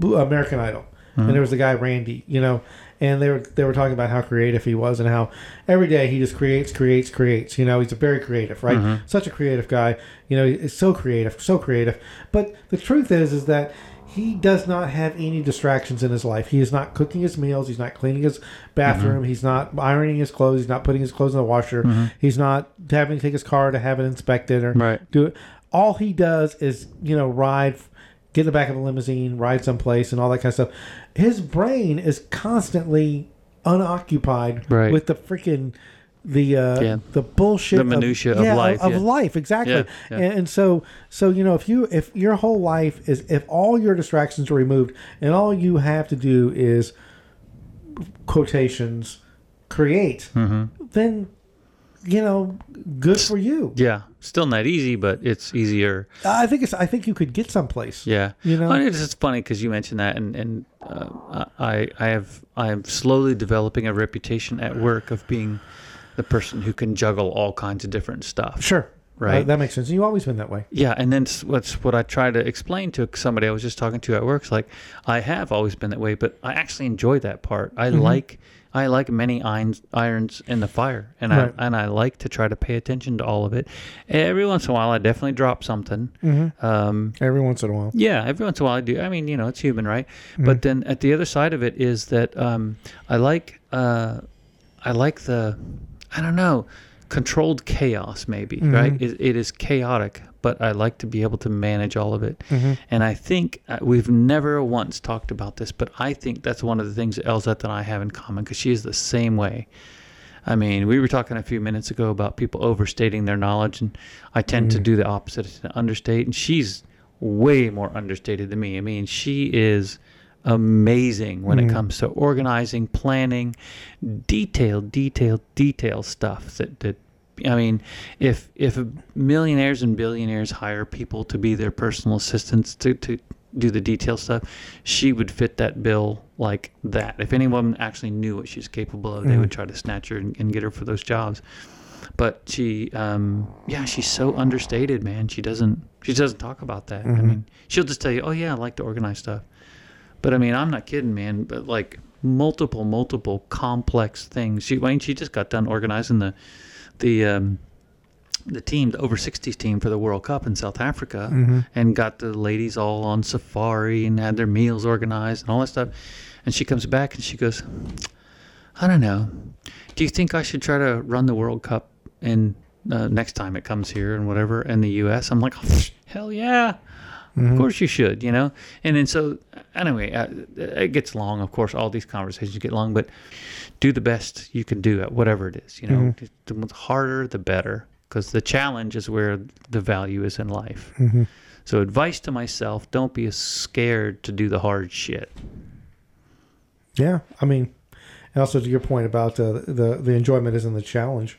American Idol, and there was the guy Randy. You know, and they were they were talking about how creative he was and how every day he just creates, creates, creates. You know, he's a very creative, right? Such a creative guy. You know, he's so creative, so creative. But the truth is, is that he does not have any distractions in his life. He is not cooking his meals. He's not cleaning his bathroom. Mm-hmm. He's not ironing his clothes. He's not putting his clothes in the washer. Mm-hmm. He's not having to take his car to have it inspected or Right. do it. All he does is, you know, ride, get in the back of a limousine, ride someplace, and all that kind of stuff. His brain is constantly unoccupied Right. with the freaking the uh, Yeah. the bullshit The minutia of yeah, life, of yeah. life exactly. And, and so so you know if you if your whole life is if all your distractions are removed and all you have to do is quotations create Mm-hmm. then you know good for you Yeah, still not easy, but it's easier. i think it's i think you could get someplace Yeah, You know? Well, it's just funny because you mentioned that, and and uh, I I have I am slowly developing a reputation at work of being the person who can juggle all kinds of different stuff. sure Right. Uh, that makes sense you've always been that way Yeah, and then what's what I try to explain to somebody I was just talking to at work is like I have always been that way, but I actually enjoy that part. I Mm-hmm. like I like many irons irons in the fire, and Right. I and I like to try to pay attention to all of it. Every once in a while, I definitely drop something. Mm-hmm. Um, every once in a while yeah, every once in a while I do. I mean, you know, it's human, right? Mm-hmm. But then at the other side of it is that um, I like uh, I like the I don't know controlled chaos, maybe, Mm-hmm. right? It, it is chaotic, but I like to be able to manage all of it. Mm-hmm. And I think uh, we've never once talked about this, but I think that's one of the things Elzette and I have in common because she is the same way. I mean, we were talking a few minutes ago about people overstating their knowledge, and I tend to do the opposite, to understate. And she's way more understated than me. I mean, she is amazing when it comes to organizing, planning, detailed, detailed, detailed stuff. That that I mean, if if millionaires and billionaires hire people to be their personal assistants to to do the detail stuff, she would fit that bill like that. If anyone actually knew what she's capable of, they would try to snatch her and, and get her for those jobs. But she, um, yeah, she's so understated, man. She doesn't, she doesn't talk about that. I mean, she'll just tell you, "Oh yeah, I like to organize stuff." But I mean, I'm not kidding, man. But like multiple, multiple complex things. She, I mean, she just got done organizing the, the, um, the team, the over 60s team for the World Cup in South Africa, and got the ladies all on safari and had their meals organized and all that stuff. And she comes back and she goes, I don't know. Do you think I should try to run the World Cup in uh, next time it comes here and whatever in the U.S.? I'm like, hell yeah. Of course you should, you know? And then so, anyway, uh, it gets long, of course, all these conversations get long, but do the best you can do at whatever it is, you know? The harder, the better, because the challenge is where the value is in life. So, advice to myself don't be as scared to do the hard shit. Yeah, I mean, and also to your point about uh, the the enjoyment is in the challenge.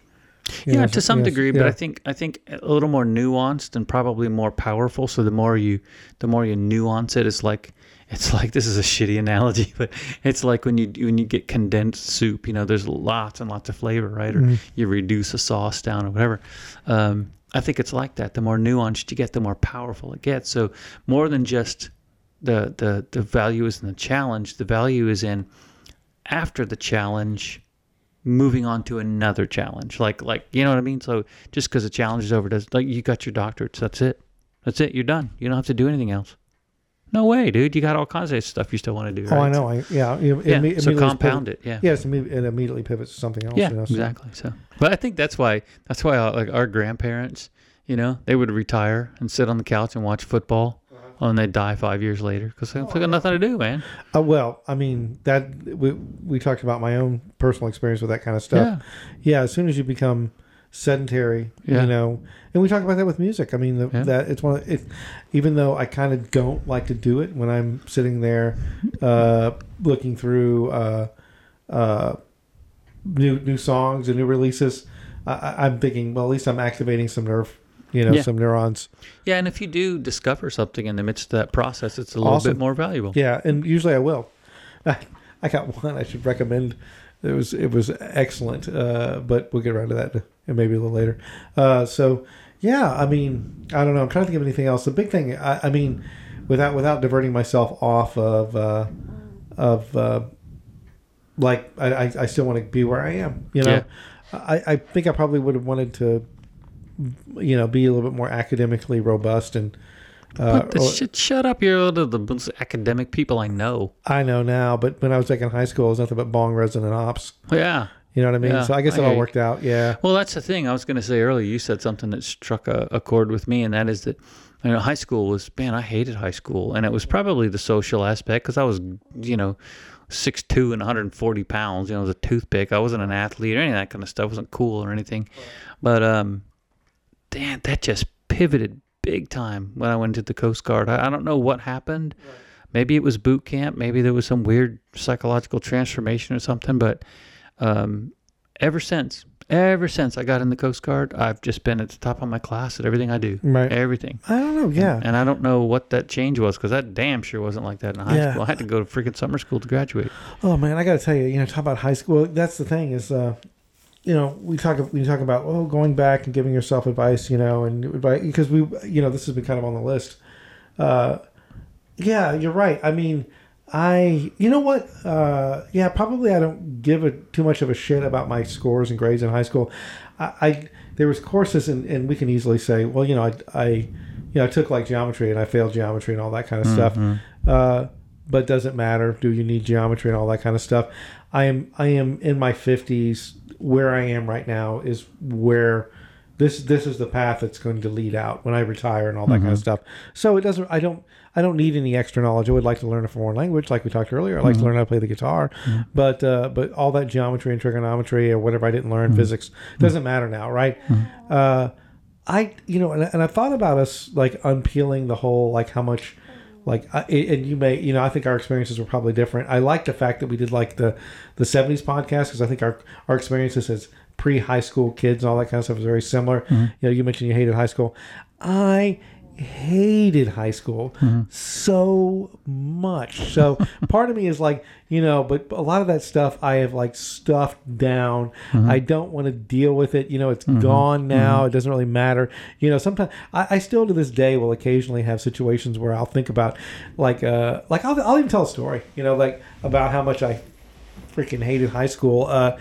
You yeah, know, to some yes, degree, but. I think I think a little more nuanced and probably more powerful. So the more you the more you nuance it, it's like it's like this is a shitty analogy, but it's like when you when you get condensed soup. You know, there's lots and lots of flavor, right? Or you reduce a sauce down or whatever. Um, I think it's like that. The more nuanced you get, the more powerful it gets. So more than just the the the value is in the challenge. The value is in after the challenge moving on to another challenge. Like like you know what i mean? So just because the challenge is over does like you got your doctorates that's it. That's it. You're done. You don't have to do anything else. No way dude. You got all kinds of stuff you still want to do Oh, I know. I, yeah, it, yeah. imme- so compound pivot- it. Yeah. Yes, imme- it immediately pivots to something else. yeah you know, so- exactly so. But i think that's why that's why uh, like our grandparents you know they would retire and sit on the couch and watch football Uh-huh. and they die five years later because Oh, they got nothing to do man Uh, well, I mean that we we talked about my own personal experience with that kind of stuff. Yeah. Yeah, as soon as you become sedentary, Yeah. you know, and we talk about that with music. I mean, the, Yeah. that it's one. Of, it, even though I kind of don't like to do it when I'm sitting there, uh, looking through uh, uh, new new songs and new releases, I, I- I'm thinking, well, at least I'm activating some nerve, you know, Yeah. some neurons. yeah and if you do discover something in the midst of that process it's a little Awesome. bit more valuable Yeah, and usually I will. I, I got one I should recommend. It was it was excellent, uh, but we'll get around to that and maybe a little later. Uh, so yeah, I mean, I don't know. I'm trying to think of anything else. The big thing, I, I mean, without without diverting myself off of uh, of uh, like I, I, I still want to be where I am. You know, Yeah. I, I think I probably would have wanted to, you know, be a little bit more academically robust and. Uh, the or- shit? Shut up! You're one of the most academic people I know. I know now, but when I was like in high school, it was nothing but bong resident ops. Yeah. You know what I mean? Yeah, so I guess I it all worked out. Yeah. Well, that's the thing. I was going to say earlier. You said something that struck a, a chord with me, and that is that you know high school was man. I hated high school, and it was probably the social aspect because I was you know six two and 140 pounds. You know, as a toothpick. I wasn't an athlete or any of that kind of stuff. wasn't cool or anything. But um, damn, that just pivoted big time when I went to the Coast Guard. I, I don't know what happened. Maybe it was boot camp. Maybe there was some weird psychological transformation or something. But um, ever since, ever since I got in the Coast Guard, I've just been at the top of my class at everything I do. Right. Everything. I don't know. Yeah. And I don't know what that change was because that damn sure wasn't like that in high Yeah. school. I had to go to freaking summer school to graduate. Oh man, I got to tell you, you know, talk about high school. That's the thing is, uh, you know, we talk we talk about oh going back and giving yourself advice, you know, and advice because we, you know, this has been kind of on the list. Uh, yeah, you're right. I mean, I, you know what? Uh, yeah, probably I don't give a, too much of a shit about my scores and grades in high school. I, I there was courses and, and we can easily say, well, you know, I, I, you know, I took like geometry and I failed geometry and all that kind of stuff. Uh, but does it matter? Do you need geometry and all that kind of stuff? I am I am in my fifties, where I am right now is where this this is the path that's going to lead out when I retire and all that kind of mm-hmm. stuff. So it doesn't. I don't. I don't need any extra knowledge. I would like to learn a foreign language, like we talked earlier. I like to mm-hmm. learn how to play the guitar, mm-hmm. but uh, but all that geometry and trigonometry or whatever I didn't learn, physics doesn't matter now, right? Uh, I you know, and, and I thought about us like unpeeling the whole like how much like I, and you may you know I think our experiences were probably different. I like the fact that we did like the the seventies podcast because I think our our experiences as pre high school kids and all that kind of stuff is very similar. Mm-hmm. You know, you mentioned you hated high school. I hated high school so much. So part of me is like, you know, but a lot of that stuff I have like stuffed down. I don't want to deal with it. You know, it's gone now. It doesn't really matter. You know, sometimes I, I still to this day will occasionally have situations where I'll think about like, uh, like I'll, I'll even tell a story, you know, like about how much I freaking hated high school. Uh,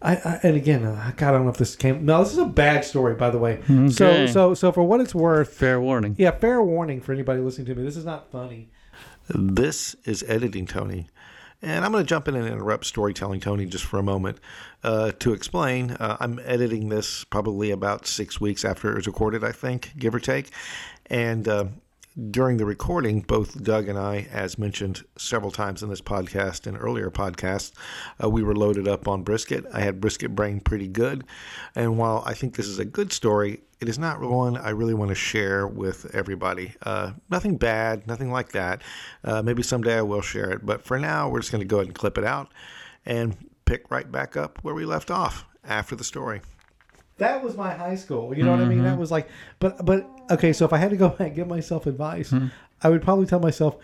I, I and again, uh, God, I don't know if this came. No, this is a bad story, by the way. So, Okay. so, so for what it's worth, Fair warning. yeah, fair warning for anybody listening to me. This is not funny. This is editing Tony. And I'm going to jump in and interrupt storytelling Tony just for a moment uh, to explain. Uh, I'm editing this probably about six weeks after it was recorded, I think, give or take. And uh, during the recording, both Doug and I, as mentioned several times in this podcast and earlier podcasts, uh, we were loaded up on brisket. I had brisket brain pretty good. And while I think this is a good story, it is not one I really want to share with everybody. Uh, nothing bad, nothing like that. Uh, maybe someday I will share it. But for now, we're just going to go ahead and clip it out and pick right back up where we left off after the story. That was my high school. You know what I mean? That mm-hmm. was like, but but okay. So if I had to go back and give myself advice, hmm. I would probably tell myself,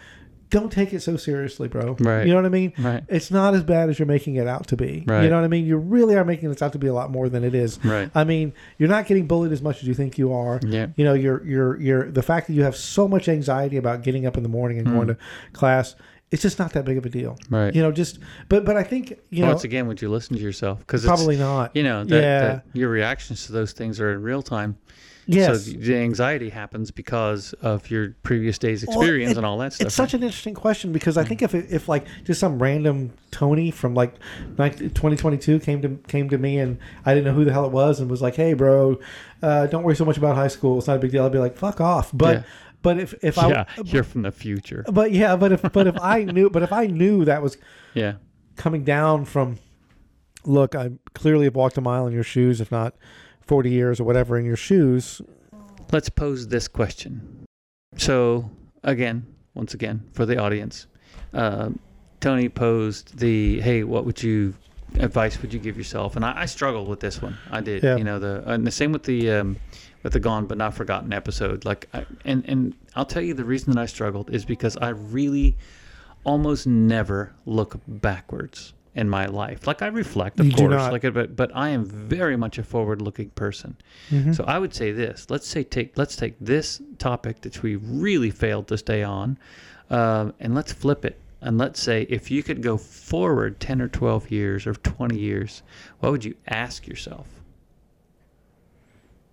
don't take it so seriously, bro. Right. You know what I mean? Right. It's not as bad as you're making it out to be. Right. You know what I mean? You really are making this out to be a lot more than it is. Right. I mean, you're not getting bullied as much as you think you are. Yeah. You know, you're you're you're the fact that you have so much anxiety about getting up in the morning and hmm. going to class. It's just not that big of a deal. Right. You know, just but but I think you know Once again, would you listen to yourself? Because it's probably not. You know that, Yeah. that your reactions to those things are in real time. Yes. So the anxiety happens because of your previous day's experience it- and all that stuff. It's such an interesting question because I think if it, if like just some random Tony from like 2022 came to came to me and I didn't know who the hell it was and was like, "Hey, bro, uh, don't worry so much about high school. It's not a big deal." I'd be like, "Fuck off." But. But if if yeah, I you're from the future. but yeah, but if but if I knew but if I knew that was Yeah. coming down from look, I clearly have walked a mile in your shoes, if not 40 years or whatever in your shoes. Let's pose this question. So, again, once again, for the audience, um, Tony posed the, "Hey, what would you advice would you give yourself?" And I, I struggled with this one. I did. Yeah. You know the and the same with the um, with the gone but not forgotten episode. Like, I, and and I'll tell you the reason that I struggled is because I really almost never look backwards in my life. Like I reflect, of You course, like but but I am very much a forward-looking person. So I would say this. Let's say take let's take this topic that we really failed to stay on, um, and let's flip it. And let's say if you could go forward ten or twelve years or twenty years, what would you ask yourself?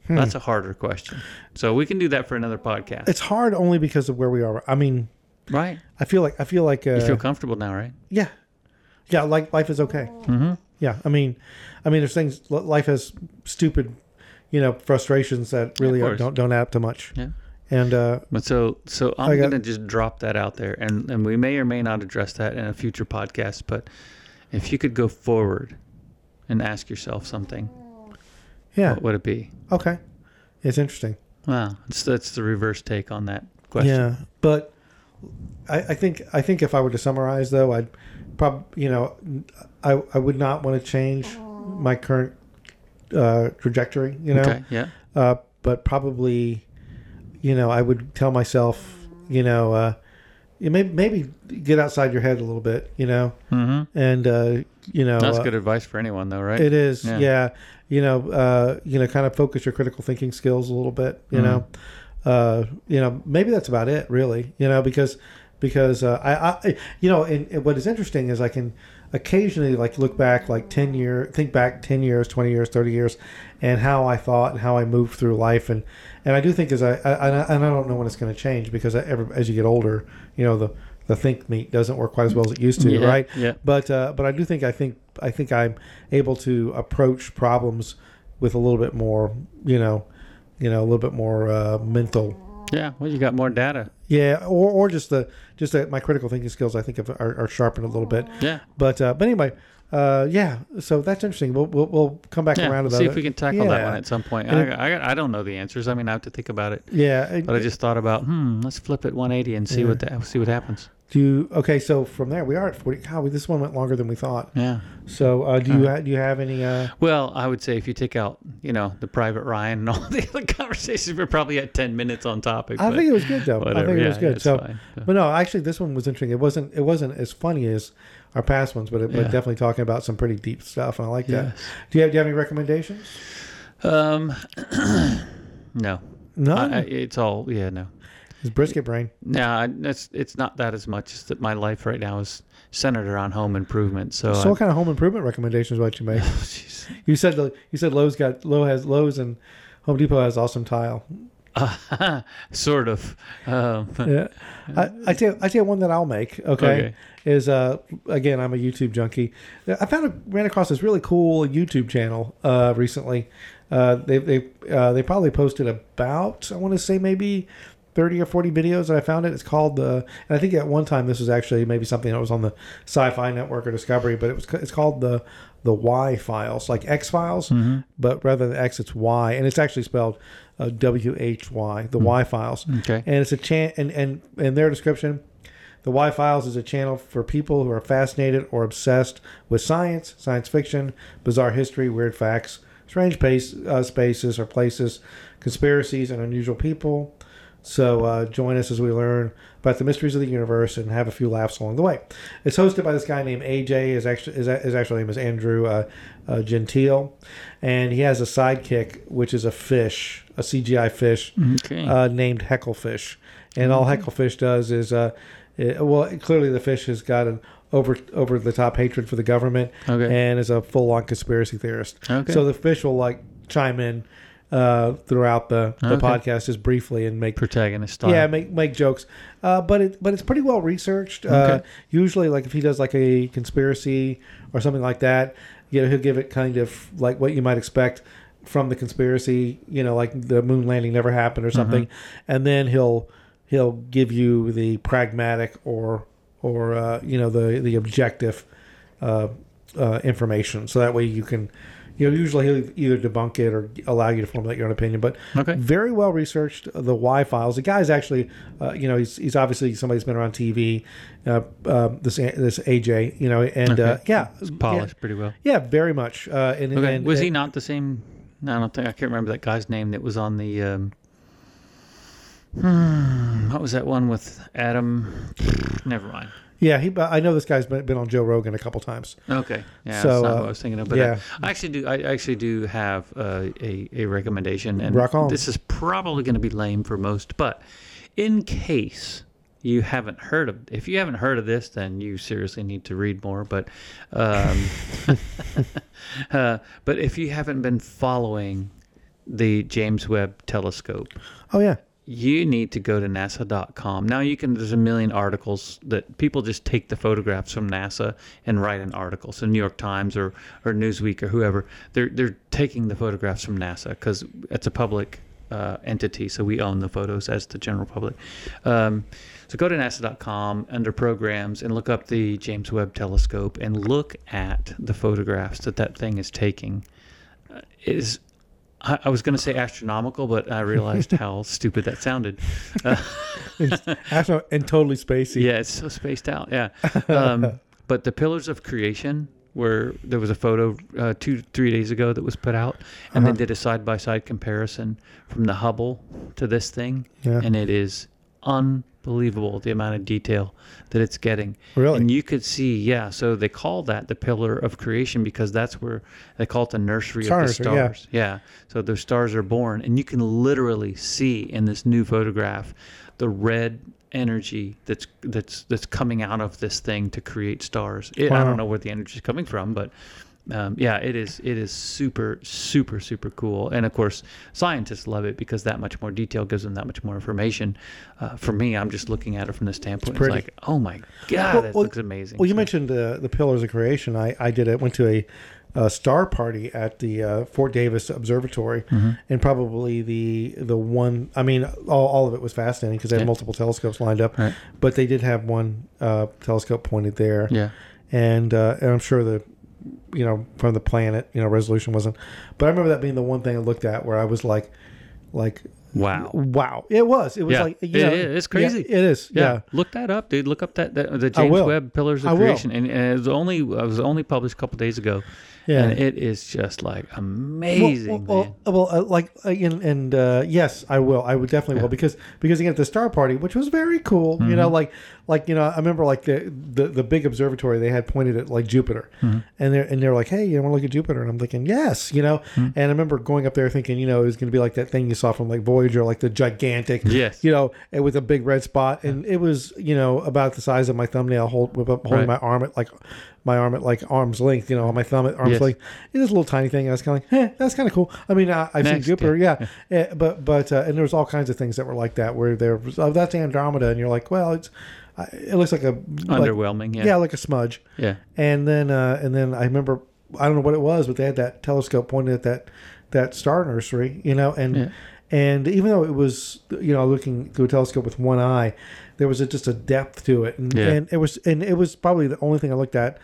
That's a harder question. So we can do that for another podcast. It's hard only because of where we are. I mean, right. I feel like I feel like uh, You feel comfortable now, right? yeah, yeah. Like life is okay. Mm-hmm. Yeah, I mean, I mean, there's things. Life has stupid, you know, frustrations that really are, don't don't add up to much. Yeah. And uh, But so so I'm got- gonna just drop that out there, and and we may or may not address that in a future podcast. But if you could go forward and ask yourself something, yeah, what would it be? okay, it's interesting. Wow, it's, that's the reverse take on that question. Yeah, but I, I think I think if I were to summarize though, I'd probably you know I I would not want to change my current uh, trajectory. You know, Okay. Yeah. uh, but probably you know I would tell myself you know uh, you may, maybe get outside your head a little bit. You know, Mm-hmm. and uh, you know That's uh, good advice for anyone, though, right? It is, Yeah. yeah. You know, uh, you know, kind of focus your critical thinking skills a little bit. You Mhm. know, uh, you know, maybe that's about it, really. You know, because because uh, I, I, you know, and, and what is interesting is I can occasionally like look back like ten year, think back ten years, twenty years, thirty years, and how I thought and how I moved through life, and and I do think as I, I and I don't know when it's going to change because I, every, as you get older, you know the the think meat doesn't work quite as well as it used to, Yeah, right? yeah. But uh, but I do think I think I think I'm able to approach problems with a little bit more, you know, you know, a little bit more uh, mental. Yeah. Well, you got more data. Yeah, or, or just the just the, my critical thinking skills I think have, are, are sharpened a little bit. Yeah. But uh, but anyway, uh, yeah. So that's interesting. We'll we'll, we'll come back Yeah. around to that. see if we can tackle that one at some point. I, it- I, got- I don't know the answers. I mean, I have to think about it. Yeah. But I just thought about, hmm, let's flip it 180 and see Yeah. what that, see what happens. Do you, okay. So from there, we are at forty. God, this one went longer than we thought. Yeah. So uh, do you ha- do you have any? Uh, Well, I would say if you take out, you know, the Private Ryan and all the other conversations, we're probably at 10 minutes on topic. I but think it was good though. I think it Yeah, was good. it's so, fine. But no, actually, this one was interesting. It wasn't. It wasn't as funny as our past ones, but it, Yeah. but definitely talking about some pretty deep stuff, and I like that. Yes. Do you have Do you have any recommendations? Um, no. No, it's all, yeah, no. It's brisket brain. No, it's, it's not that as much. It's that my life right now is centered around home improvement. So, So, what kind of home improvement recommendations would you make? I, jeez. You said the- you said Lowe's got Lowe has Lowe's and Home Depot has awesome tile. Uh, sort of. Um, Yeah, I, I tell you, I tell you one that I'll make. Okay, Okay. is uh again I'm a YouTube junkie. I found a, ran across this really cool YouTube channel uh recently. Uh, they they uh, they probably posted about I want to say maybe. 30 or 40 videos that I found it. It's called the, and I think at one time this was actually maybe something that was on the Sci-Fi Network or Discovery, but it was it's called the the Why files, like X files, but rather than X, it's Y, and it's actually spelled uh, W H Y, the Why files okay. and it's a chan and and in their description the why files is a channel for people who are fascinated or obsessed with science science fiction bizarre history weird facts strange pace, uh, spaces or places conspiracies and unusual people so uh, join us as we learn about the mysteries of the universe and have a few laughs along the way. It's hosted by this guy named AJ. His actually his, his actual name is Andrew uh, uh, Gentile, and he has a sidekick which is a fish, a CGI fish Okay. uh, named Hecklefish, and all Hecklefish does is, uh, it- well, clearly the fish has got an over over the top hatred for the government, Okay. and is a full on conspiracy theorist. Okay. So the fish will like chime in uh, throughout the, the Okay. podcast just briefly and make Protagonist style. yeah make make jokes, uh, but it but it's pretty well researched. Uh, usually, like if he does like a conspiracy or something like that, you know, he'll give it kind of like what you might expect from the conspiracy. You know, like the moon landing never happened or something, and then he'll he'll give you the pragmatic or or uh, you know the the objective uh, uh, information, so that way you can. You know, usually he'll either debunk it or allow you to formulate your own opinion. But Okay. very well researched. uh, The Why files. The guy's actually, uh, you know, he's, he's obviously somebody who's been around TV. Uh, uh, this this AJ, you know, and uh, Okay. yeah, It's polished pretty well. Yeah, yeah, very much. Uh, and, Okay. and, was he not the same? No, I don't think I can't remember that guy's name that was on the. Um, hmm, what was that one with Adam? Never mind. Yeah, he. I know this guy's been, been on Joe Rogan a couple times. Okay. Yeah, So, that's not uh, what I was thinking of. But yeah. I, I actually do. I actually do have uh, a a recommendation, and Rock on. this is probably going to be lame for most, but in case you haven't heard of, if you haven't heard of this, then you seriously need to read more. But, um, uh, but if you haven't been following the James Webb Telescope, Oh yeah, you need to go to nasa.com now you can there's a million articles that people just take the photographs from nasa and write an article. So new york times or, or newsweek or whoever they're, they're taking the photographs from nasa because it's a public uh, entity so we own the photos as the general public. Um, so go to nasa.com under programs and look up the james webb telescope and look at the photographs that that thing is taking. Uh, is I, I was going to say astronomical, but I realized how stupid that sounded. Uh, Astro- and totally spacey. yeah, it's so spaced out. Yeah. Um, but the Pillars of Creation, where there was a photo uh, two, three days ago that was put out, and Uh-huh. they did a side by side comparison from the Hubble to this thing, Yeah. and it is unbelievable the amount of detail that it's getting. Really? And you could see, yeah. So they call that the Pillar of Creation because that's where they call it the nursery Star of the nursery, yeah. stars. Yeah. So the stars are born, and you can literally see in this new photograph the red energy that's that's that's coming out of this thing to create stars. It, I don't know where the energy is coming from, but um, yeah, it is. It is super, super, super cool. And of course, scientists love it because that much more detail gives them that much more information. Uh, for me, I'm just looking at it from the standpoint. It's, pretty. like, oh my god, Well, that well- looks amazing. Well, you So- mentioned uh, the Pillars of Creation. I, I did it. Went to a, uh star party at the uh, Fort Davis Observatory, Mm-hmm. and probably the the one. I mean, all, all of it was fascinating because they had Yeah. multiple telescopes lined up, Right. but they did have one uh, telescope pointed there. Yeah. and uh, and I'm sure the you know from the planet you know resolution wasn't, but I remember that being the one thing I looked at where I was like, like Wow. wow, it was it was Yeah. like you It is. It's yeah, crazy. it is Yeah. yeah. look that up, dude. Look up that, that the James. Webb Pillars of. Creation, and, and it was only it was only published a couple days ago. Yeah. and it is just like amazing. Well, well, well, uh, like, uh, and, and uh, yes, I will. I would definitely will because because again, at the star party, which was very cool, you Mm-hmm. know, like like you know, I remember like the the, the big observatory they had pointed at like Jupiter, Mm-hmm. and they're and they're like, hey, you want to look at Jupiter? And I'm thinking, yes, you know, Mm-hmm. and I remember going up there thinking, you know, it was going to be like that thing you saw from like Voyager, like the gigantic, Yes. you know, and with a big red spot, and it was you know about the size of my thumbnail, hold with holding Right. my arm at like. My arm at like arm's length, you know, on my thumb at arm's Yes. length. It is a little tiny thing. I was kind of like, eh, that's kind of cool. I mean, I, I've seen Jupiter, yeah. yeah, Eh, but but uh, and there was all kinds of things that were like that where there was oh, that's Andromeda, and you're like, well, it's uh, it looks like a like, Underwhelming. yeah. Yeah. like a smudge. Yeah. And then uh, and then I remember I don't know what it was, but they had that telescope pointed at that that star nursery, you know, and Yeah. and even though it was you know looking through a telescope with one eye, there was a, just a depth to it, and, Yeah. and it was and it was probably the only thing I looked at.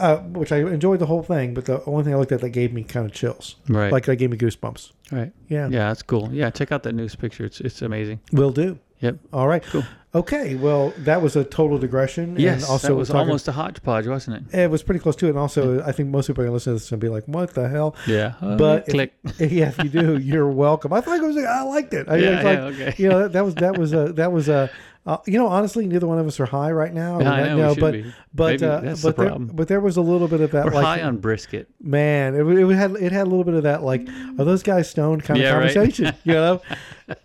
Uh, which I enjoyed the whole thing, but the only thing I looked at that gave me kind of chills, Right. like that gave me goosebumps. right. Yeah, Yeah, that's cool. Yeah, check out that news picture. It's it's amazing. will do. Yep. All right. Cool. Okay. Well, that was a total digression. Yes. And also, that was talking- almost a hodgepodge, wasn't it? It was pretty close to it. And also, I think most people are going to listen to this and be like, "What the hell?" Yeah. Uh, But if- click. yeah, if you do, you're welcome. I thought it was. I liked it. I, Yeah, it's like, okay. You know, that, that was that was a that was a. Uh, you know, honestly, neither one of us are high right now. Yeah, I that- know, we no, should but be. but Maybe uh, that's but the there, but there was a little bit of that. We're like, high on brisket. man, it, it had it had a little bit of that. Like, are those guys stoned kind of Yeah, right. conversation? You know,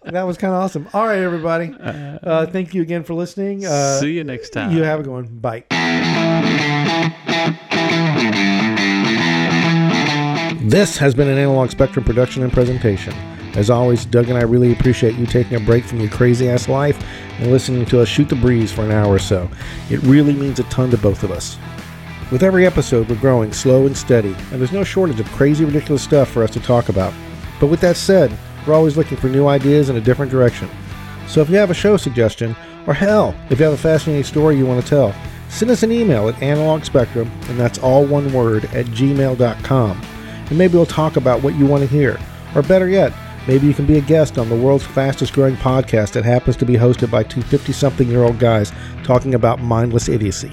that was kind of awesome. All right, everybody. Uh, thank you again for listening. Uh, See you next time. you have a good one. Bye. This has been an Analog Spectrum production and presentation. As always, Doug and I really appreciate you taking a break from your crazy ass life and listening to us shoot the breeze for an hour or so. It really means a ton to both of us. With every episode, we're growing slow and steady, and there's no shortage of crazy, ridiculous stuff for us to talk about. But with that said, we're always looking for new ideas in a different direction. So if you have a show suggestion, or hell, if you have a fascinating story you want to tell, send us an email at analogspectrum, and that's all one word, at gmail.com. And maybe we'll talk about what you want to hear. Or better yet, maybe you can be a guest on the world's fastest growing podcast that happens to be hosted by two 50 something year old guys talking about mindless idiocy.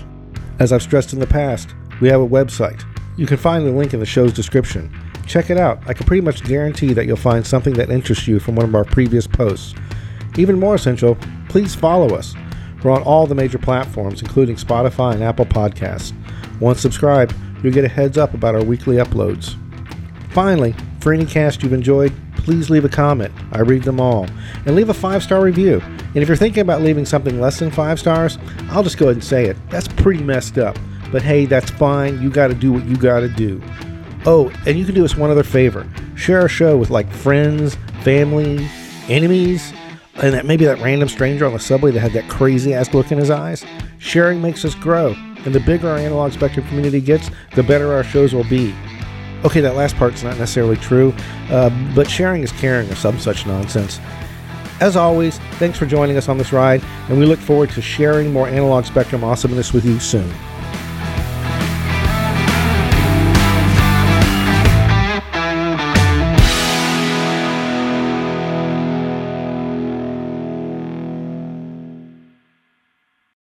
As I've stressed in the past, we have a website. You can find the link in the show's description. Check it out. I can pretty much guarantee that you'll find something that interests you from one of our previous posts. Even more essential, please follow us. We're on all the major platforms, including Spotify and Apple Podcasts. Once subscribed, you'll get a heads up about our weekly uploads. Finally, for any cast you've enjoyed, please leave a comment. I read them all. And leave a five star review. And if you're thinking about leaving something less than five stars, I'll just go ahead and say it. That's pretty messed up. But hey, that's fine. You got to do what you got to do. Oh, and you can do us one other favor share our show with like friends, family, enemies, and that maybe that random stranger on the subway that had that crazy ass look in his eyes. Sharing makes us grow. And the bigger our analog spectrum community gets, the better our shows will be. Okay, that last part's not necessarily true, uh, but sharing is caring or some such nonsense. As always, thanks for joining us on this ride, and we look forward to sharing more analog spectrum awesomeness with you soon.